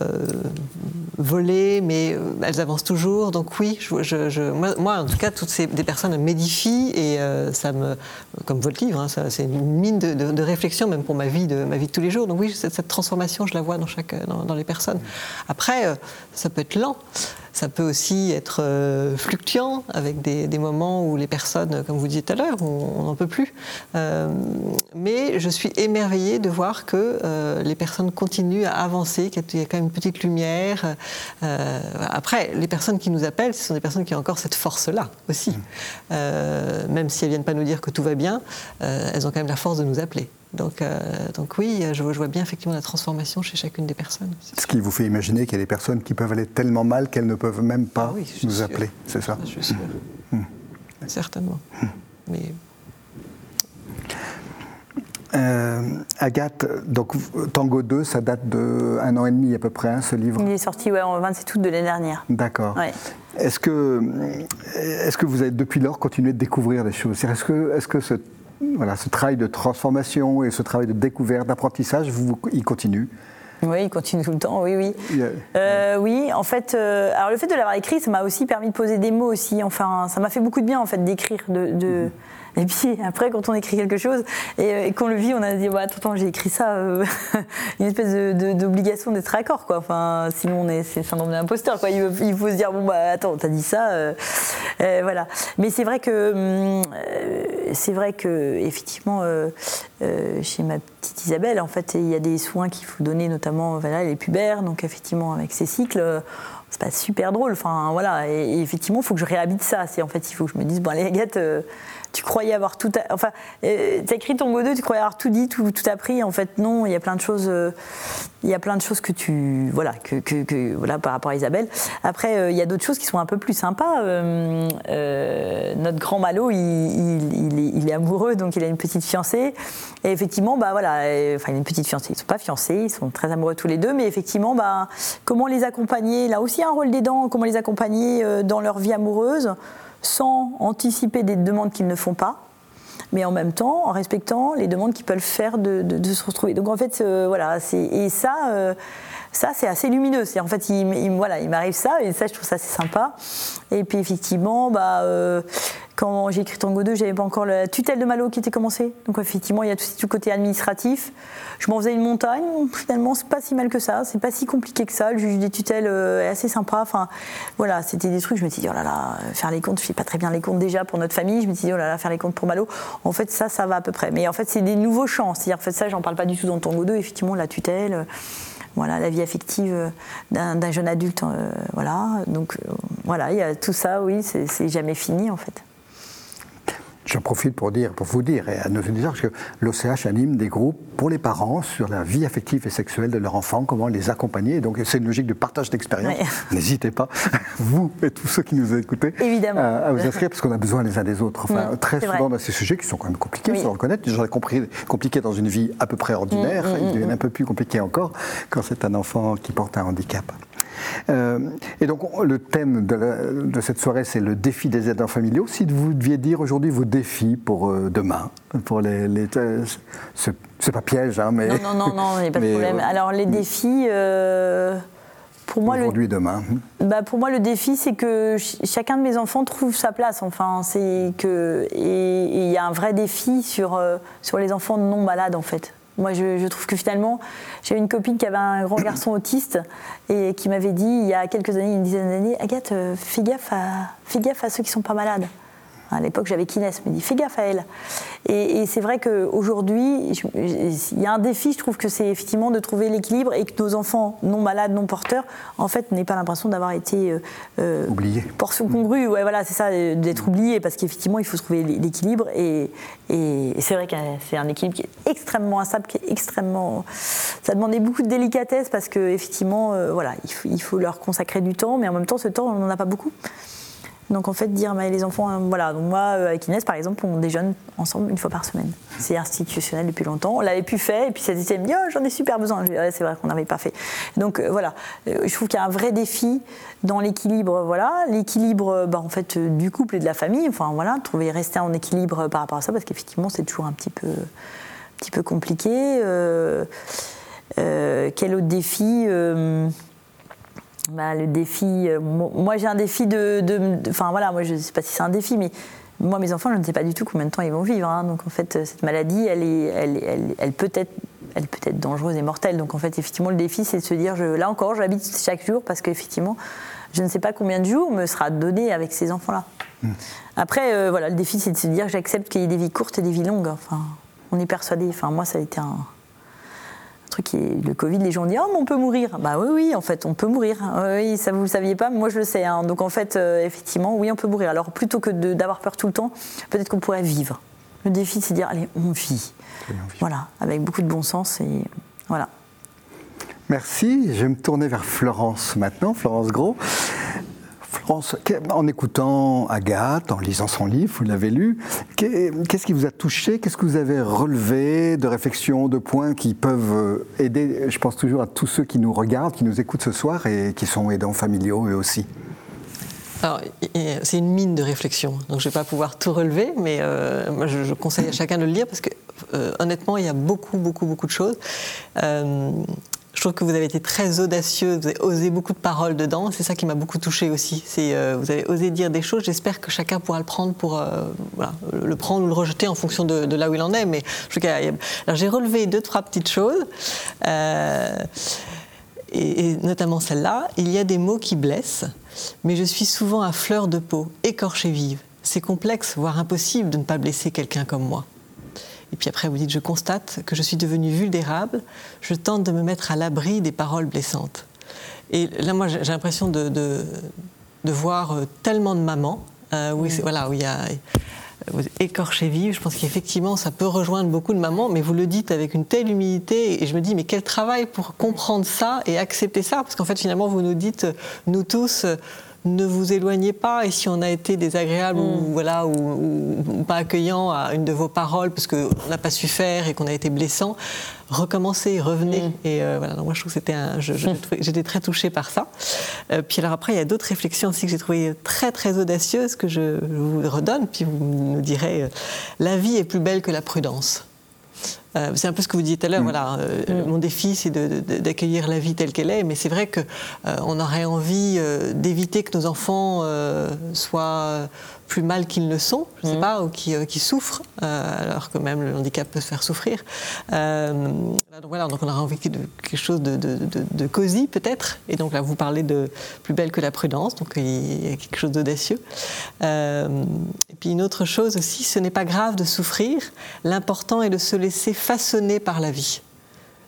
euh, mais euh, elles avancent toujours. Donc oui, je, moi, en tout cas, toutes ces des personnes m'édifient et euh, ça me, comme votre livre, hein, c'est une mine de, réflexion même pour ma vie de ma vie de tous les jours. Donc oui, cette, transformation, je la vois dans chaque dans les personnes. Après, ça peut être lent. Ça peut aussi être euh, fluctuant avec des, moments où les personnes, comme vous disiez tout à l'heure, on n'en peut plus. Euh, mais je suis émerveillée de voir que euh, les personnes continuent à avancer, qu'il y a quand même une petite lumière. après, les personnes qui nous appellent, ce sont des personnes qui ont encore cette force-là aussi. Mmh. même si elles ne viennent pas nous dire que tout va bien, elles ont quand même la force de nous appeler. Donc, euh, donc oui, je, vois bien effectivement la transformation chez chacune des personnes. Ce qui vous fait imaginer qu'il y a des personnes qui peuvent aller tellement mal qu'elles ne peuvent même pas ah nous appeler, c'est ça Je suis sûr. Mmh. Certainement. Mmh. Mais... Euh, Agathe, donc Tango 2, ça date d'un an et demi à peu près, hein, ce livre? Il est sorti ouais, en 27 août de l'année dernière. D'accord. Est-ce que, est que vous avez depuis lors continué de découvrir des choses? Est-ce que, est que ce voilà, ce travail de transformation et ce travail de découverte, d'apprentissage, il continue oui, il continue tout le temps, oui, oui. Euh, oui, en fait, euh, alors le fait de l'avoir écrit, ça m'a aussi permis de poser des mots aussi. Enfin, ça m'a fait beaucoup de bien, en fait, d'écrire, de, mm-hmm. Et puis après, quand on écrit quelque chose et, qu'on le vit, on a dit bah, attends, j'ai écrit ça, euh, [laughs] une espèce d'obligation d'être d'accord, quoi. Enfin, sinon, on est, c'est syndrome de l'imposteur, quoi. Il, faut se dire bon bah attends, t'as dit ça, euh, euh, voilà. Mais c'est vrai que c'est vrai que effectivement, chez ma petite Isabelle, en fait, il y a des soins qu'il faut donner, notamment voilà les pubères, donc effectivement avec ces cycles c'est pas super drôle. Enfin, voilà. Et, effectivement, il faut que je réhabite ça. En fait, il faut que je me dise, bon, allez, Agathe, tu croyais avoir tout. Enfin, euh, tu as écrit ton 2, tu croyais avoir tout dit, tout, tout appris. En fait, non, il y a plein de choses. Euh, il y a plein de choses que tu. Voilà, que, que, voilà par rapport à Isabelle. Après, euh, il y a d'autres choses qui sont un peu plus sympas. notre grand Malo, il, il, est, amoureux, donc il a une petite fiancée. Et effectivement, bah voilà, enfin, il a une petite fiancée. Ils sont pas fiancés, ils sont très amoureux tous les deux, mais effectivement, bah, comment les accompagner? Là aussi, un rôle d'aidant, comment les accompagner dans leur vie amoureuse? Sans anticiper des demandes qu'ils ne font pas, mais en même temps en respectant les demandes qu'ils peuvent faire de, se retrouver. Donc en fait, euh, voilà, et ça, euh, ça c'est assez lumineux. C'est en fait, il, voilà, il m'arrive ça et ça, je trouve ça assez sympa. Et puis effectivement, bah, euh, quand j'ai écrit Tango 2, j'avais pas encore la tutelle de Malo qui était commencée. Donc effectivement, il y a tout, le côté administratif. Je m'en faisais une montagne. Finalement, c'est pas si mal que ça. C'est pas si compliqué que ça. Le juge des tutelles est assez sympa. Enfin, voilà, c'était des trucs. Je me suis dit, oh là là, faire les comptes, je fais pas très bien les comptes déjà pour notre famille. Je me suis dit, oh là là, faire les comptes pour Malo. En fait, ça, ça va à peu près. Mais en fait, c'est des nouveaux champs. C'est-à-dire, en fait, ça, j'en parle pas du tout dans Tango 2. Effectivement, la tutelle voilà, la vie affective d'un jeune adulte. Euh, voilà. Donc euh, voilà, il y a tout ça, oui, c'est jamais fini en fait. J'en profite pour, dire, pour vous dire et à nos auditeurs que l'OCH anime des groupes pour les parents sur la vie affective et sexuelle de leur enfant, comment les accompagner. Donc c'est une logique de partage d'expérience. [laughs] N'hésitez pas, [laughs] vous et tous ceux qui nous écoutent, Évidemment. À, vous inscrire parce qu'on a besoin les uns des autres. Enfin, mm, très souvent dans ces sujets qui sont quand même compliqués, il faut le reconnaître. J'en ai compris compliqués dans une vie à peu près ordinaire. Mm, mm, ils deviennent un peu plus compliqués encore quand c'est un enfant qui porte un handicap. Euh, et donc, le thème de, cette soirée, c'est le défi des aidants familiaux. Si vous deviez dire aujourd'hui vos défis pour euh, demain, pour les. les euh, c'est pas piège, hein, mais. Non, non, non, il n'y a pas de [laughs] problème. Alors, les défis. pour moi, aujourd'hui, demain. Bah, pour moi, le défi, c'est que chacun de mes enfants trouve sa place. Enfin, c'est que et il y a un vrai défi sur sur les enfants non malades, en fait. Moi, je, trouve que finalement, j'ai une copine qui avait un grand [coughs] garçon autiste et qui m'avait dit il y a quelques années, une dizaine d'années, Agathe, euh, fais gaffe, à, fais gaffe à ceux qui sont pas malades. À l'époque, j'avais Kinès, me dit fais gaffe à elle. Et, c'est vrai qu'aujourd'hui, il y a un défi, je trouve que c'est effectivement de trouver l'équilibre et que nos enfants non malades, non porteurs, en fait, n'aient pas l'impression d'avoir été euh, euh oubliés. congrus. Ouais, voilà, c'est ça, d'être oubliés, parce qu'effectivement, il faut trouver l'équilibre. Et, c'est vrai que c'est un équilibre qui est extrêmement instable, qui est extrêmement. Ça demandait beaucoup de délicatesse parce qu'effectivement, euh, voilà, il faut, il faut leur consacrer du temps, mais en même temps, ce temps, on n'en a pas beaucoup. Donc en fait, dire, mais les enfants, euh, voilà, donc moi avec Inès par exemple, on déjeune ensemble une fois par semaine. C'est institutionnel depuis longtemps. On l'avait pu faire et puis cette été, oh, j'en ai super besoin. c'est vrai qu'on n'avait pas fait. Donc voilà, je trouve qu'il y a un vrai défi dans l'équilibre, voilà, l'équilibre bah, en fait du couple et de la famille. Enfin voilà, trouver rester en équilibre par rapport à ça parce qu'effectivement c'est toujours un petit peu, un petit peu compliqué. quel autre défi bah, le défi, euh, moi j'ai un défi de, Enfin voilà, moi je ne sais pas si c'est un défi, mais moi mes enfants, je ne sais pas du tout combien de temps ils vont vivre. Hein. donc en fait, cette maladie, elle, est, elle, elle, peut être elle peut être dangereuse et mortelle. Donc en fait, effectivement, le défi, c'est de se dire, je, là encore, j'habite chaque jour parce qu'effectivement, je ne sais pas combien de jours me sera donné avec ces enfants-là. Hmm. Après, euh, voilà, le défi, c'est de se dire, j'accepte qu'il y ait des vies courtes et des vies longues. Enfin, on est persuadé. Enfin, moi, ça a été un, qui est le Covid, les gens disent oh mais on peut mourir. Bah oui oui en fait on peut mourir. Oui ça vous le saviez pas, moi je le sais. Hein. Donc en fait euh, effectivement oui on peut mourir. Alors plutôt que d'avoir peur tout le temps, peut-être qu'on pourrait vivre. Le défi c'est de dire allez on vit. Voilà avec beaucoup de bon sens et voilà. Merci. Je vais me tourner vers Florence maintenant, Florence Gros en écoutant Agathe, en lisant son livre, vous l'avez lu, qu'est-ce qui vous a touché Qu'est-ce que vous avez relevé de réflexions, de points qui peuvent euh, aider, je pense toujours à tous ceux qui nous regardent, qui nous écoutent ce soir et qui sont aidants familiaux eux aussi? C'est une mine de réflexion, donc je ne vais pas pouvoir tout relever, mais euh, je, conseille à chacun de le lire parce que euh, honnêtement, il y a beaucoup, beaucoup, beaucoup de choses. Je trouve que vous avez été très audacieux, vous avez osé beaucoup de paroles dedans. C'est ça qui m'a beaucoup touchée aussi. Euh, vous avez osé dire des choses. J'espère que chacun pourra le prendre euh, le prendre ou le rejeter en fonction de, là où il en est. Mais j'ai relevé deux trois petites choses. Euh, et, et, notamment celle-là, il y a des mots qui blessent, mais je suis souvent à fleur de peau, écorchée vive. C'est complexe, voire impossible de ne pas blesser quelqu'un comme moi. Et puis après, vous dites, je constate que je suis devenue vulnérable, je tente de me mettre à l'abri des paroles blessantes. Et là, moi, j'ai l'impression de, de, voir euh, tellement de mamans, euh, où, voilà, où il y a vous écorché vive. Je pense qu'effectivement, ça peut rejoindre beaucoup de mamans, mais vous le dites avec une telle humilité. Et je me dis, mais quel travail pour comprendre ça et accepter ça? Parce qu'en fait, finalement, vous nous dites, nous tous, ne vous éloignez pas et si on a été désagréable ou, mm. voilà, ou, pas accueillant à une de vos paroles parce qu'on n'a pas su faire et qu'on a été blessant, recommencez, revenez. Mm. Et euh, voilà, moi je trouve que c'était un, [laughs] j'étais très touchée par ça. Euh, puis alors après, il y a d'autres réflexions aussi que j'ai trouvées très très audacieuses que je, vous redonne, puis vous nous direz, euh, la vie est plus belle que la prudence. Euh, c'est un peu ce que vous disiez tout à l'heure. Mm. Voilà, euh, mm. mon défi, c'est d'accueillir la vie telle qu'elle est, mais c'est vrai qu'on euh, aurait envie d'éviter que nos enfants soient plus mal qu'ils ne sont, je sais mm. pas, ou qui, qui souffrent, alors que même le handicap peut se faire souffrir. donc voilà, donc on aurait envie de quelque chose de, de, cosy peut-être. Et donc là, vous parlez de plus belle que la prudence, donc il y a quelque chose d'audacieux. et puis une autre chose aussi, ce n'est pas grave de souffrir. L'important est de se laisser façonné par la vie.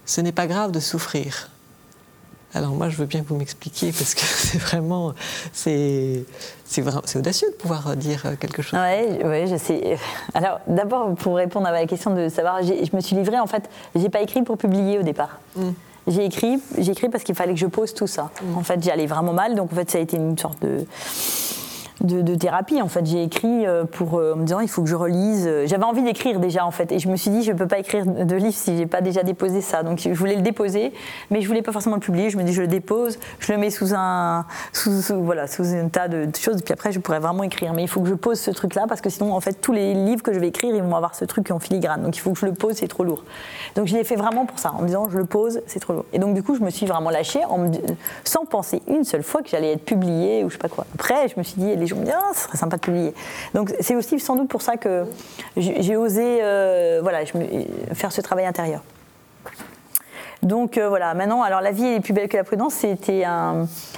Ce n'est pas grave de souffrir. Alors moi, je veux bien que vous m'expliquiez parce que [laughs] c'est vraiment, c'est, c'est, audacieux de pouvoir dire quelque chose. Oui, ouais, je sais. [laughs] Alors d'abord, pour répondre à la question de savoir, je me suis livrée, en fait, j'ai pas écrit pour publier au départ. Mm. J'ai écrit, j'ai écrit parce qu'il fallait que je pose tout ça. Mm. En fait, j'allais vraiment mal, donc en fait, ça a été une sorte de de, thérapie. En fait, j'ai écrit euh, pour euh, en me disant il faut que je relise. J'avais envie d'écrire déjà en fait, et je me suis dit je peux pas écrire de livre si j'ai pas déjà déposé ça. Donc je voulais le déposer, mais je voulais pas forcément le publier. Je me dis je le dépose, je le mets sous un sous, voilà sous un tas de choses. Puis après je pourrais vraiment écrire. Mais il faut que je pose ce truc là parce que sinon en fait tous les livres que je vais écrire ils vont avoir ce truc en filigrane. Donc il faut que je le pose, c'est trop lourd. Donc je l'ai fait vraiment pour ça, en me disant je le pose, c'est trop lourd. Et donc du coup je me suis vraiment lâchée sans penser une seule fois que j'allais être publiée ou je sais pas quoi. Après je me suis dit disent ah, ce serait sympa de publier. Donc c'est aussi sans doute pour ça que j'ai osé euh, voilà, faire ce travail intérieur. Donc euh, voilà, maintenant, alors la vie est plus belle que la prudence, c'était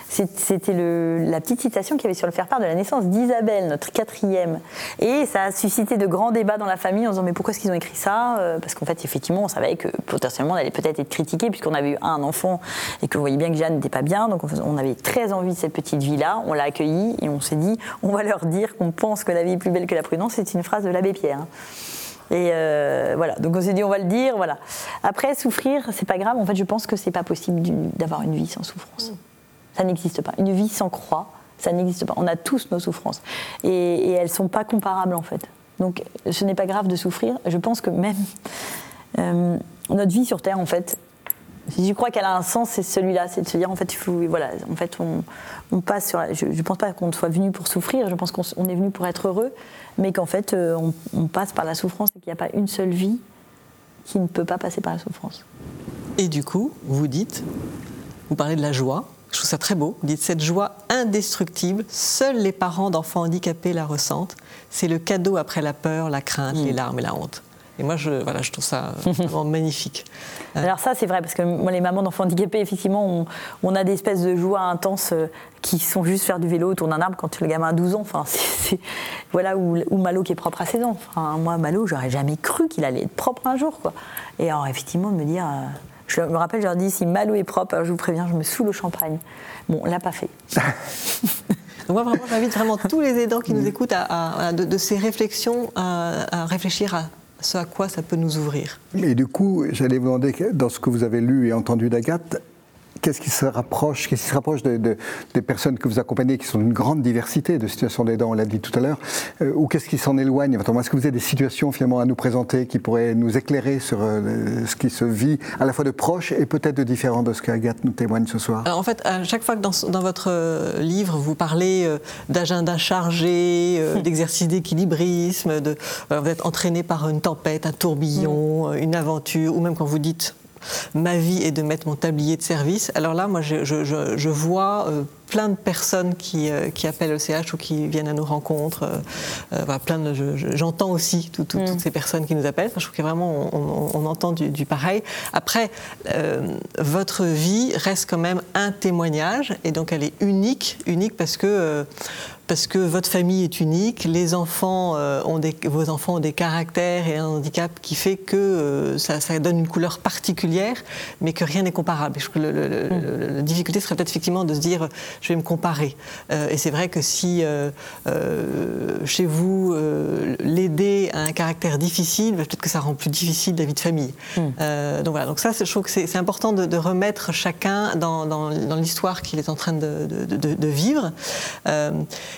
c'était la petite citation qu'il y avait sur le faire-part de la naissance d'Isabelle, notre quatrième. Et ça a suscité de grands débats dans la famille en disant mais pourquoi est-ce qu'ils ont écrit ça euh, Parce qu'en fait, effectivement, on savait que potentiellement on allait peut-être être critiqué puisqu'on avait eu un enfant et que vous voyez bien que Jeanne n'était pas bien. Donc on avait très envie de cette petite vie-là. On l'a accueillie et on s'est dit on va leur dire qu'on pense que la vie est plus belle que la prudence. C'est une phrase de l'abbé Pierre. Et euh, voilà, donc on s'est dit on va le dire, voilà. Après, souffrir, c'est pas grave. En fait, je pense que c'est pas possible d'avoir une vie sans souffrance. Ça n'existe pas. Une vie sans croix Ça n'existe pas. On a tous nos souffrances. Et, elles ne sont pas comparables, en fait. Donc, ce n'est pas grave de souffrir. Je pense que même euh, notre vie sur Terre, en fait, je crois qu'elle a un sens, c'est celui-là, c'est de se dire en fait, il faut, voilà, en fait, on, passe sur. je ne pense pas qu'on soit venu pour souffrir, je pense qu'on est venu pour être heureux, mais qu'en fait, euh, on, on, passe par la souffrance et qu'il n'y a pas une seule vie qui ne peut pas passer par la souffrance. Et du coup, vous dites, vous parlez de la joie. Je trouve ça très beau. Vous dites cette joie indestructible, seuls les parents d'enfants handicapés la ressentent. C'est le cadeau après la peur, la crainte, les mm. larmes et la honte. Et moi, je, voilà, je trouve ça [laughs] vraiment magnifique. Euh, Alors ça, c'est vrai, parce que moi, les mamans d'enfants handicapés, effectivement, on, a des espèces de joies intenses euh, qui sont juste faire du vélo autour d'un arbre quand le gamin a 12 ans. Enfin, [laughs] c'est, voilà, ou, Malo qui est propre à 16 ans. Enfin, moi, Malo, j'aurais jamais cru qu'il allait être propre un jour. Quoi. Et alors, effectivement, de me dire... Euh, je me rappelle, je leur dis, si Malo est propre, je vous préviens, je me saoule au champagne. Bon, l'a pas fait. [laughs] moi, vraiment, j'invite vraiment tous les aidants qui nous écoutent à, de, ces réflexions, à réfléchir à ce à quoi ça peut nous ouvrir. Et du coup, j'allais vous demander, dans ce que vous avez lu et entendu d'Agathe, qu'est-ce qui se rapproche, qu'est-ce qui se rapproche de, des personnes que vous accompagnez, qui sont d'une grande diversité de situations d'aidants, on l'a dit tout à l'heure, euh, ou qu'est-ce qui s'en éloigne Est-ce que vous avez des situations finalement à nous présenter qui pourraient nous éclairer sur euh, ce qui se vit à la fois de proche et peut-être de différent de ce qu'Agathe nous témoigne ce soir? En fait, à chaque fois que dans, dans votre euh, livre, vous parlez d'agenda chargé, d'exercice d'équilibrisme, de, vous êtes entraîné par une tempête, un tourbillon, une aventure, ou même quand vous dites ma vie est de mettre mon tablier de service. Alors là, moi, je, vois euh, plein de personnes qui, euh, qui, appellent le CH ou qui viennent à nos rencontres. Euh, plein j'entends aussi toutes mm. ces personnes qui nous appellent. je trouve que vraiment, on, entend du, du, pareil. Après, votre vie reste quand même un témoignage, et donc elle est unique, unique parce que parce que votre famille est unique, les enfants euh, ont des, vos enfants ont des caractères et un handicap qui fait que euh, ça, donne une couleur particulière, mais que rien n'est comparable. je mm. la difficulté serait peut-être effectivement de se dire, je vais me comparer. Euh, et c'est vrai que si chez vous, l'aider a un caractère difficile, bah, peut-être que ça rend plus difficile la vie de famille. Mm. donc voilà, donc ça, je trouve que c'est important de, remettre chacun dans, dans, l'histoire qu'il est en train de, de vivre.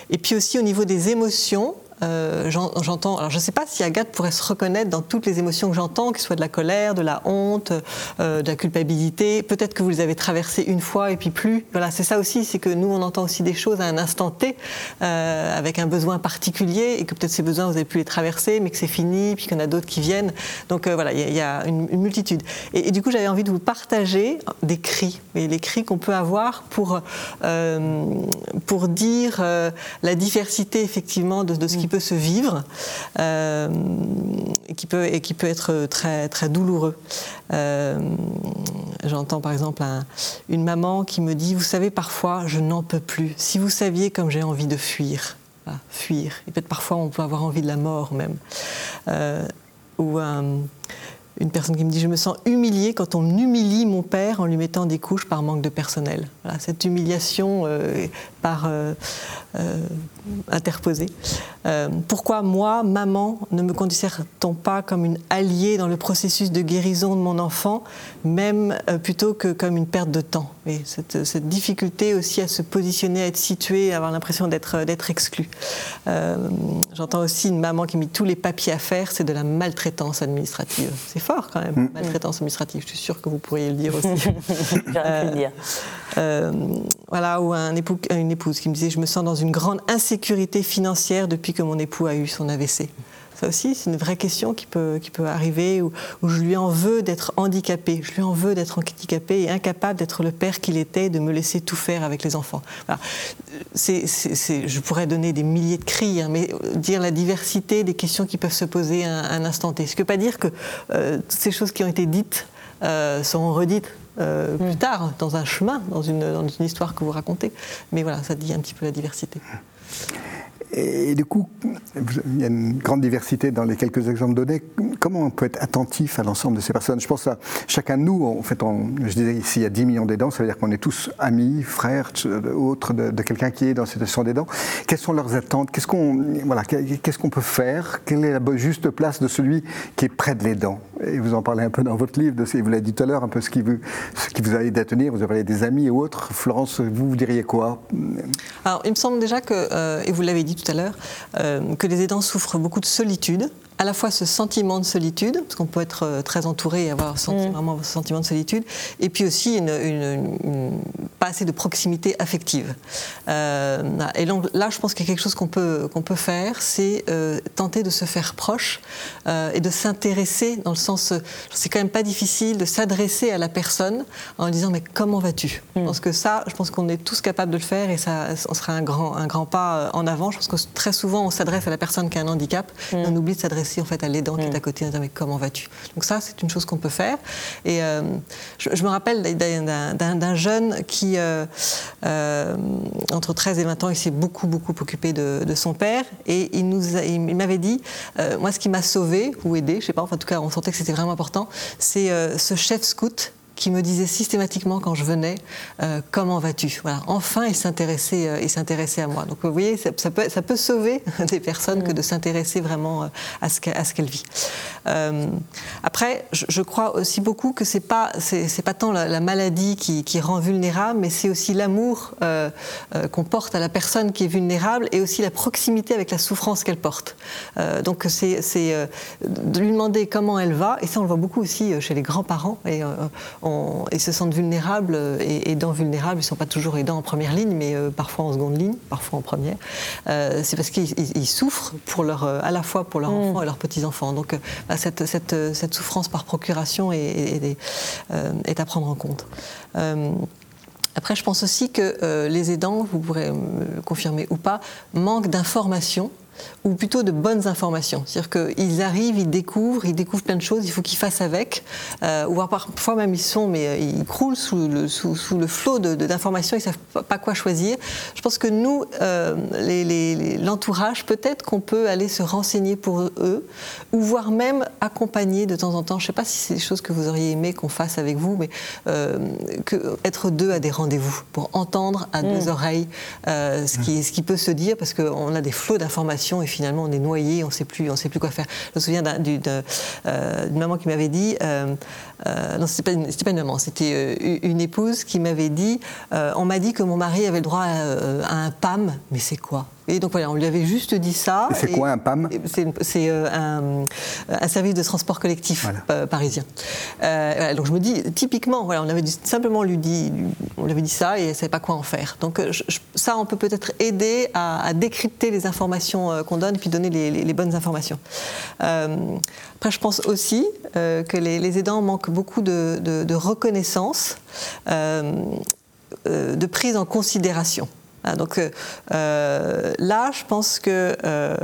Et puis aussi au niveau des émotions, euh, j'entends, alors je ne sais pas si Agathe pourrait se reconnaître dans toutes les émotions que j'entends, ce soit de la colère, de la honte, euh, de la culpabilité. Peut-être que vous les avez traversées une fois et puis plus. Voilà, c'est ça aussi, c'est que nous on entend aussi des choses à un instant T, euh, avec un besoin particulier, et que peut-être ces besoins vous avez pu les traverser, mais que c'est fini, puis qu'il y en a d'autres qui viennent. Donc voilà, il y, a une, multitude. Et, du coup, j'avais envie de vous partager des cris, et les cris qu'on peut avoir pour pour dire la diversité effectivement de, de ce qui peut se vivre euh, et, qui peut, et qui peut être très, très douloureux. Euh, j'entends par exemple une maman qui me dit, vous savez, parfois, je n'en peux plus. Si vous saviez comme j'ai envie de fuir, fuir. Et peut-être parfois on peut avoir envie de la mort même. Euh, ou une personne qui me dit Je me sens humiliée quand on humilie mon père en lui mettant des couches par manque de personnel. cette humiliation par interposée. Euh, pourquoi moi, maman, ne me considère-t-on pas comme une alliée dans le processus de guérison de mon enfant, même euh, plutôt que comme une perte de temps? Et cette, difficulté aussi à se positionner, à être située, à avoir l'impression d'être, d'être exclu. Euh, j'entends aussi une maman qui met tous les papiers à faire, c'est de la maltraitance administrative. C'est fort quand même, mm. maltraitance administrative. Je suis sûre que vous pourriez le dire [laughs] aussi. J'aurais pu le dire. voilà, ou un époux, une épouse qui me disait Je me sens dans une grande insécurité financière depuis que mon époux a eu son AVC. Ça aussi, c'est une vraie question qui peut, qui peut arriver, où, je lui en veux d'être handicapé. Je lui en veux d'être handicapé et incapable d'être le père qu'il était, de me laisser tout faire avec les enfants. je pourrais donner des milliers de cris, hein, mais dire la diversité des questions qui peuvent se poser à un, instant T. Ce que pas dire que euh, toutes ces choses qui ont été dites euh, seront redites euh, plus mm. tard, dans un chemin, dans une, dans une histoire que vous racontez. Mais voilà, ça dit un petit peu la diversité. Et, du coup, il y a une grande diversité dans les quelques exemples donnés. Comment on peut être attentif à l'ensemble de ces personnes? Je pense à chacun de nous, en fait, je disais ici, il y a 10 millions d'aidants, ça veut dire qu'on est tous amis, frères, autres de, quelqu'un qui est dans cette situation d'aidant. Quelles sont leurs attentes? Qu'est-ce qu'on voilà, qu'est-ce peut faire? Quelle est la juste place de celui qui est près de l'aidant? Et vous en parlez un peu dans votre livre, de, vous l'avez dit tout à l'heure, un peu ce qui vous, ce qui vous a aidé à tenir. Vous avez parlé des amis ou autres. Florence, vous, vous diriez quoi? Alors, il me semble déjà que, euh, et vous l'avez dit tout à l'heure, euh, que les aidants souffrent beaucoup de solitude à la fois ce sentiment de solitude, parce qu'on peut être euh, très entouré et avoir mm. vraiment ce sentiment de solitude, et puis aussi une, pas assez de proximité affective. Euh, et là, je pense qu'il y a quelque chose qu'on peut, qu'on peut faire, c'est euh, tenter de se faire proche et de s'intéresser, dans le sens, c'est quand même pas difficile de s'adresser à la personne en disant mais comment vas-tu? Je mm. pense que ça, je pense qu'on est tous capables de le faire et ça, on sera un grand, un grand pas en avant. Je pense que très souvent, on s'adresse à la personne qui a un handicap, mm. on oublie de s'adresser en fait à l'aidant qui est à côté, en disant mais comment vas-tu? Donc ça, c'est une chose qu'on peut faire. Et euh, je, me rappelle d'un jeune qui, euh, euh, entre 13 et 20 ans, il s'est beaucoup beaucoup occupé de, son père. Et il nous, il, m'avait dit, moi, ce qui m'a sauvé ou aidé, je sais pas, enfin, en tout cas, on sentait que c'était vraiment important, c'est ce chef scout qui me disait systématiquement quand je venais euh, comment vas-tu? Voilà. Enfin il s'intéressait euh, il s'intéressait à moi. Donc vous voyez ça, peut ça peut sauver [laughs] des personnes que de s'intéresser vraiment euh, à ce qu'elle vit. Après je, crois aussi beaucoup que c'est pas c'est pas tant la, maladie qui, qui, rend vulnérable mais c'est aussi l'amour qu'on porte à la personne qui est vulnérable et aussi la proximité avec la souffrance qu'elle porte. Donc c'est de lui demander comment elle va et ça on le voit beaucoup aussi chez les grands-parents et ils se sentent vulnérables et aidants vulnérables. Ils ne sont pas toujours aidants en première ligne, mais euh, parfois en seconde ligne, parfois en première. Euh, c'est parce qu'ils souffrent pour leur, euh, à la fois pour leurs mm. enfants et leurs petits-enfants. Donc bah, cette, cette, souffrance par procuration est, est, à prendre en compte. Après, je pense aussi que les aidants, vous pourrez me le confirmer ou pas, manquent d'informations ou plutôt de bonnes informations. C'est-à-dire qu'ils arrivent, ils découvrent, ils découvrent plein de choses, il faut qu'ils fassent avec, euh, ou parfois même ils sont, mais euh, ils croulent sous le, sous, le flot d'informations, ils ne savent pas quoi choisir. Je pense que nous, euh, l'entourage, peut-être qu'on peut aller se renseigner pour eux, ou voire même accompagner de temps en temps. Je ne sais pas si c'est des choses que vous auriez aimé qu'on fasse avec vous, mais que, être deux à des rendez-vous pour entendre à deux mm. oreilles ce, qui, ce qui peut se dire, parce qu'on a des flots d'informations finalement on est noyé, on ne sait plus, on sait plus quoi faire. Je me souviens euh, d'une maman qui m'avait dit, euh, euh, non, c'était pas, pas, une maman, c'était une épouse qui m'avait dit, on m'a dit que mon mari avait le droit à un PAM, mais c'est quoi? Et donc voilà, on lui avait juste dit ça. C'est quoi un PAM C'est euh, un, service de transport collectif euh, parisien. Euh, donc je me dis, typiquement, voilà, on avait simplement lui dit, on lui avait dit ça et elle ne savait pas quoi en faire. Donc ça, on peut peut-être aider à, décrypter les informations qu'on donne et puis donner les, bonnes informations. après, je pense aussi que les, aidants manquent beaucoup de reconnaissance, de prise en considération. Donc euh, euh, là, je pense que euh,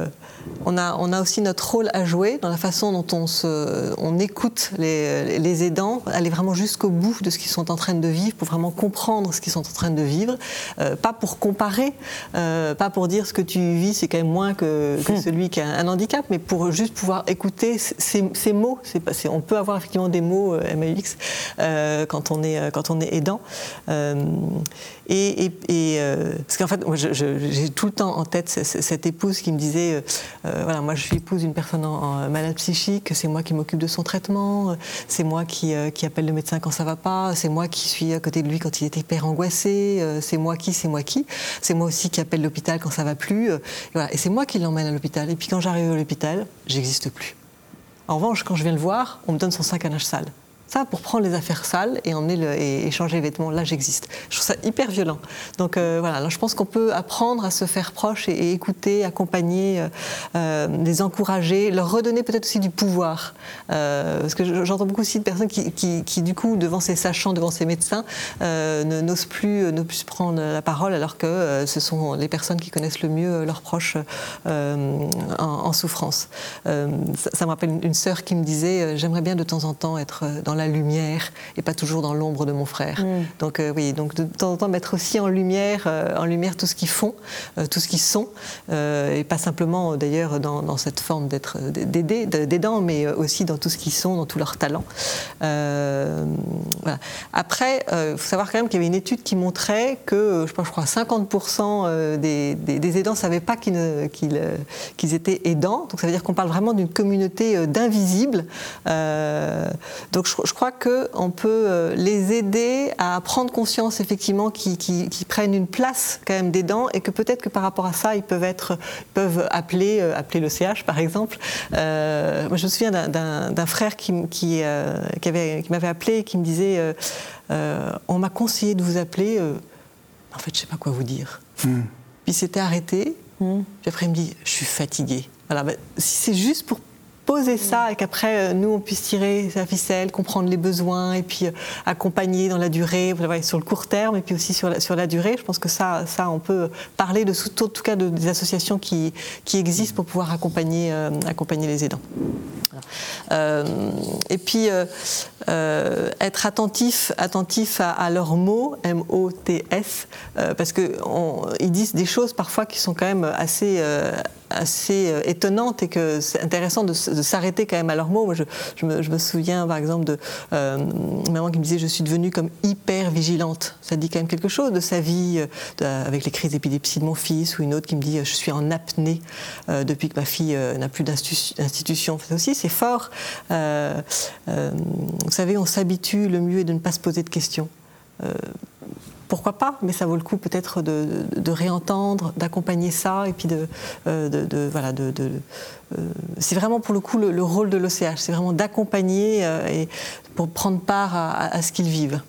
on a, on a aussi notre rôle à jouer dans la façon dont on, se, on écoute les, les aidants, aller vraiment jusqu'au bout de ce qu'ils sont en train de vivre, pour vraiment comprendre ce qu'ils sont en train de vivre, euh, pas pour comparer, euh, pas pour dire ce que tu vis c'est quand même moins que, que, hmm. celui qui a un handicap, mais pour juste pouvoir écouter ces, ces mots. On peut avoir effectivement des mots euh, MAX euh, quand on est quand on est aidant. et, et, et parce qu'en fait, moi, j'ai tout le temps en tête cette épouse qui me disait euh, voilà, moi, je suis épouse d'une personne en, malade psychique, c'est moi qui m'occupe de son traitement, euh, c'est moi qui, euh, qui, appelle le médecin quand ça va pas, c'est moi qui suis à côté de lui quand il est hyper angoissé, c'est moi qui, c'est moi qui, c'est moi aussi qui appelle l'hôpital quand ça va plus, et c'est moi qui l'emmène à l'hôpital. Et puis quand j'arrive à l'hôpital, j'existe plus. En revanche, quand je viens le voir, on me donne son sac à linge sale. Ça, pour prendre les affaires sales et emmener et, changer les vêtements, là j'existe. Je trouve ça hyper violent. Donc euh, voilà, je pense qu'on peut apprendre à se faire proche et, écouter, accompagner, euh, euh, les encourager, leur redonner peut-être aussi du pouvoir. parce que j'entends beaucoup aussi de personnes qui, du coup, devant ces sachants, devant ces médecins, n'osent plus, plus prendre la parole alors que ce sont les personnes qui connaissent le mieux leurs proches en, souffrance. ça, me rappelle une, une sœur qui me disait J'aimerais bien de temps en temps être dans la lumière et pas toujours dans l'ombre de mon frère. Mm. Donc oui, donc de temps en temps mettre aussi en lumière, en lumière tout ce qu'ils font, tout ce qu'ils sont, et pas simplement d'ailleurs dans, cette forme d'être d'aidant, mais aussi dans tout ce qu'ils sont, dans tous leurs talents. Voilà. Après, il faut savoir quand même qu'il y avait une étude qui montrait que, je, pense, je crois, 50% des, des, aidants ne savaient pas qu'ils étaient aidants. Donc ça veut dire qu'on parle vraiment d'une communauté d'invisibles. Euh, donc je, crois qu'on peut euh, les aider à prendre conscience effectivement qu'ils prennent une place quand même des dents et que peut-être que par rapport à ça, ils peuvent, être, peuvent appeler, euh, appeler le CH par exemple. moi je me souviens d'un frère qui, qui, qui m'avait appelé et qui me disait on m'a conseillé de vous appeler, en fait je ne sais pas quoi vous dire. Hmm. Puis il s'était arrêté, hmm. puis après il me dit je suis fatigué. Voilà, ben, si c'est juste pour poser ça et qu'après, euh, nous, on puisse tirer sa ficelle, comprendre les besoins et puis euh, accompagner dans la durée, sur le court terme et puis aussi sur la, sur la durée. Je pense que ça, ça, on peut parler de tout, en tout cas de, des associations qui, qui existent pour pouvoir accompagner, euh, accompagner les aidants. et puis être attentif, attentif à, leurs mots, M-O-T-S, parce qu'ils disent des choses parfois qui sont quand même assez assez euh, étonnante et que c'est intéressant de, s'arrêter quand même à leurs mots. Moi, je, me, souviens par exemple de euh, maman qui me disait je suis devenue comme hyper vigilante. Ça dit quand même quelque chose de sa vie euh, avec les crises d'épilepsie de mon fils ou une autre qui me dit je suis en apnée depuis que ma fille n'a plus d'institution. Ça aussi c'est fort. vous savez, on s'habitue, le mieux est de ne pas se poser de questions pourquoi pas, mais ça vaut le coup peut-être de, réentendre, d'accompagner ça, et puis euh, voilà, euh, c'est vraiment pour le coup le, rôle de l'OCH, c'est vraiment d'accompagner euh, et pour prendre part à ce qu'ils vivent.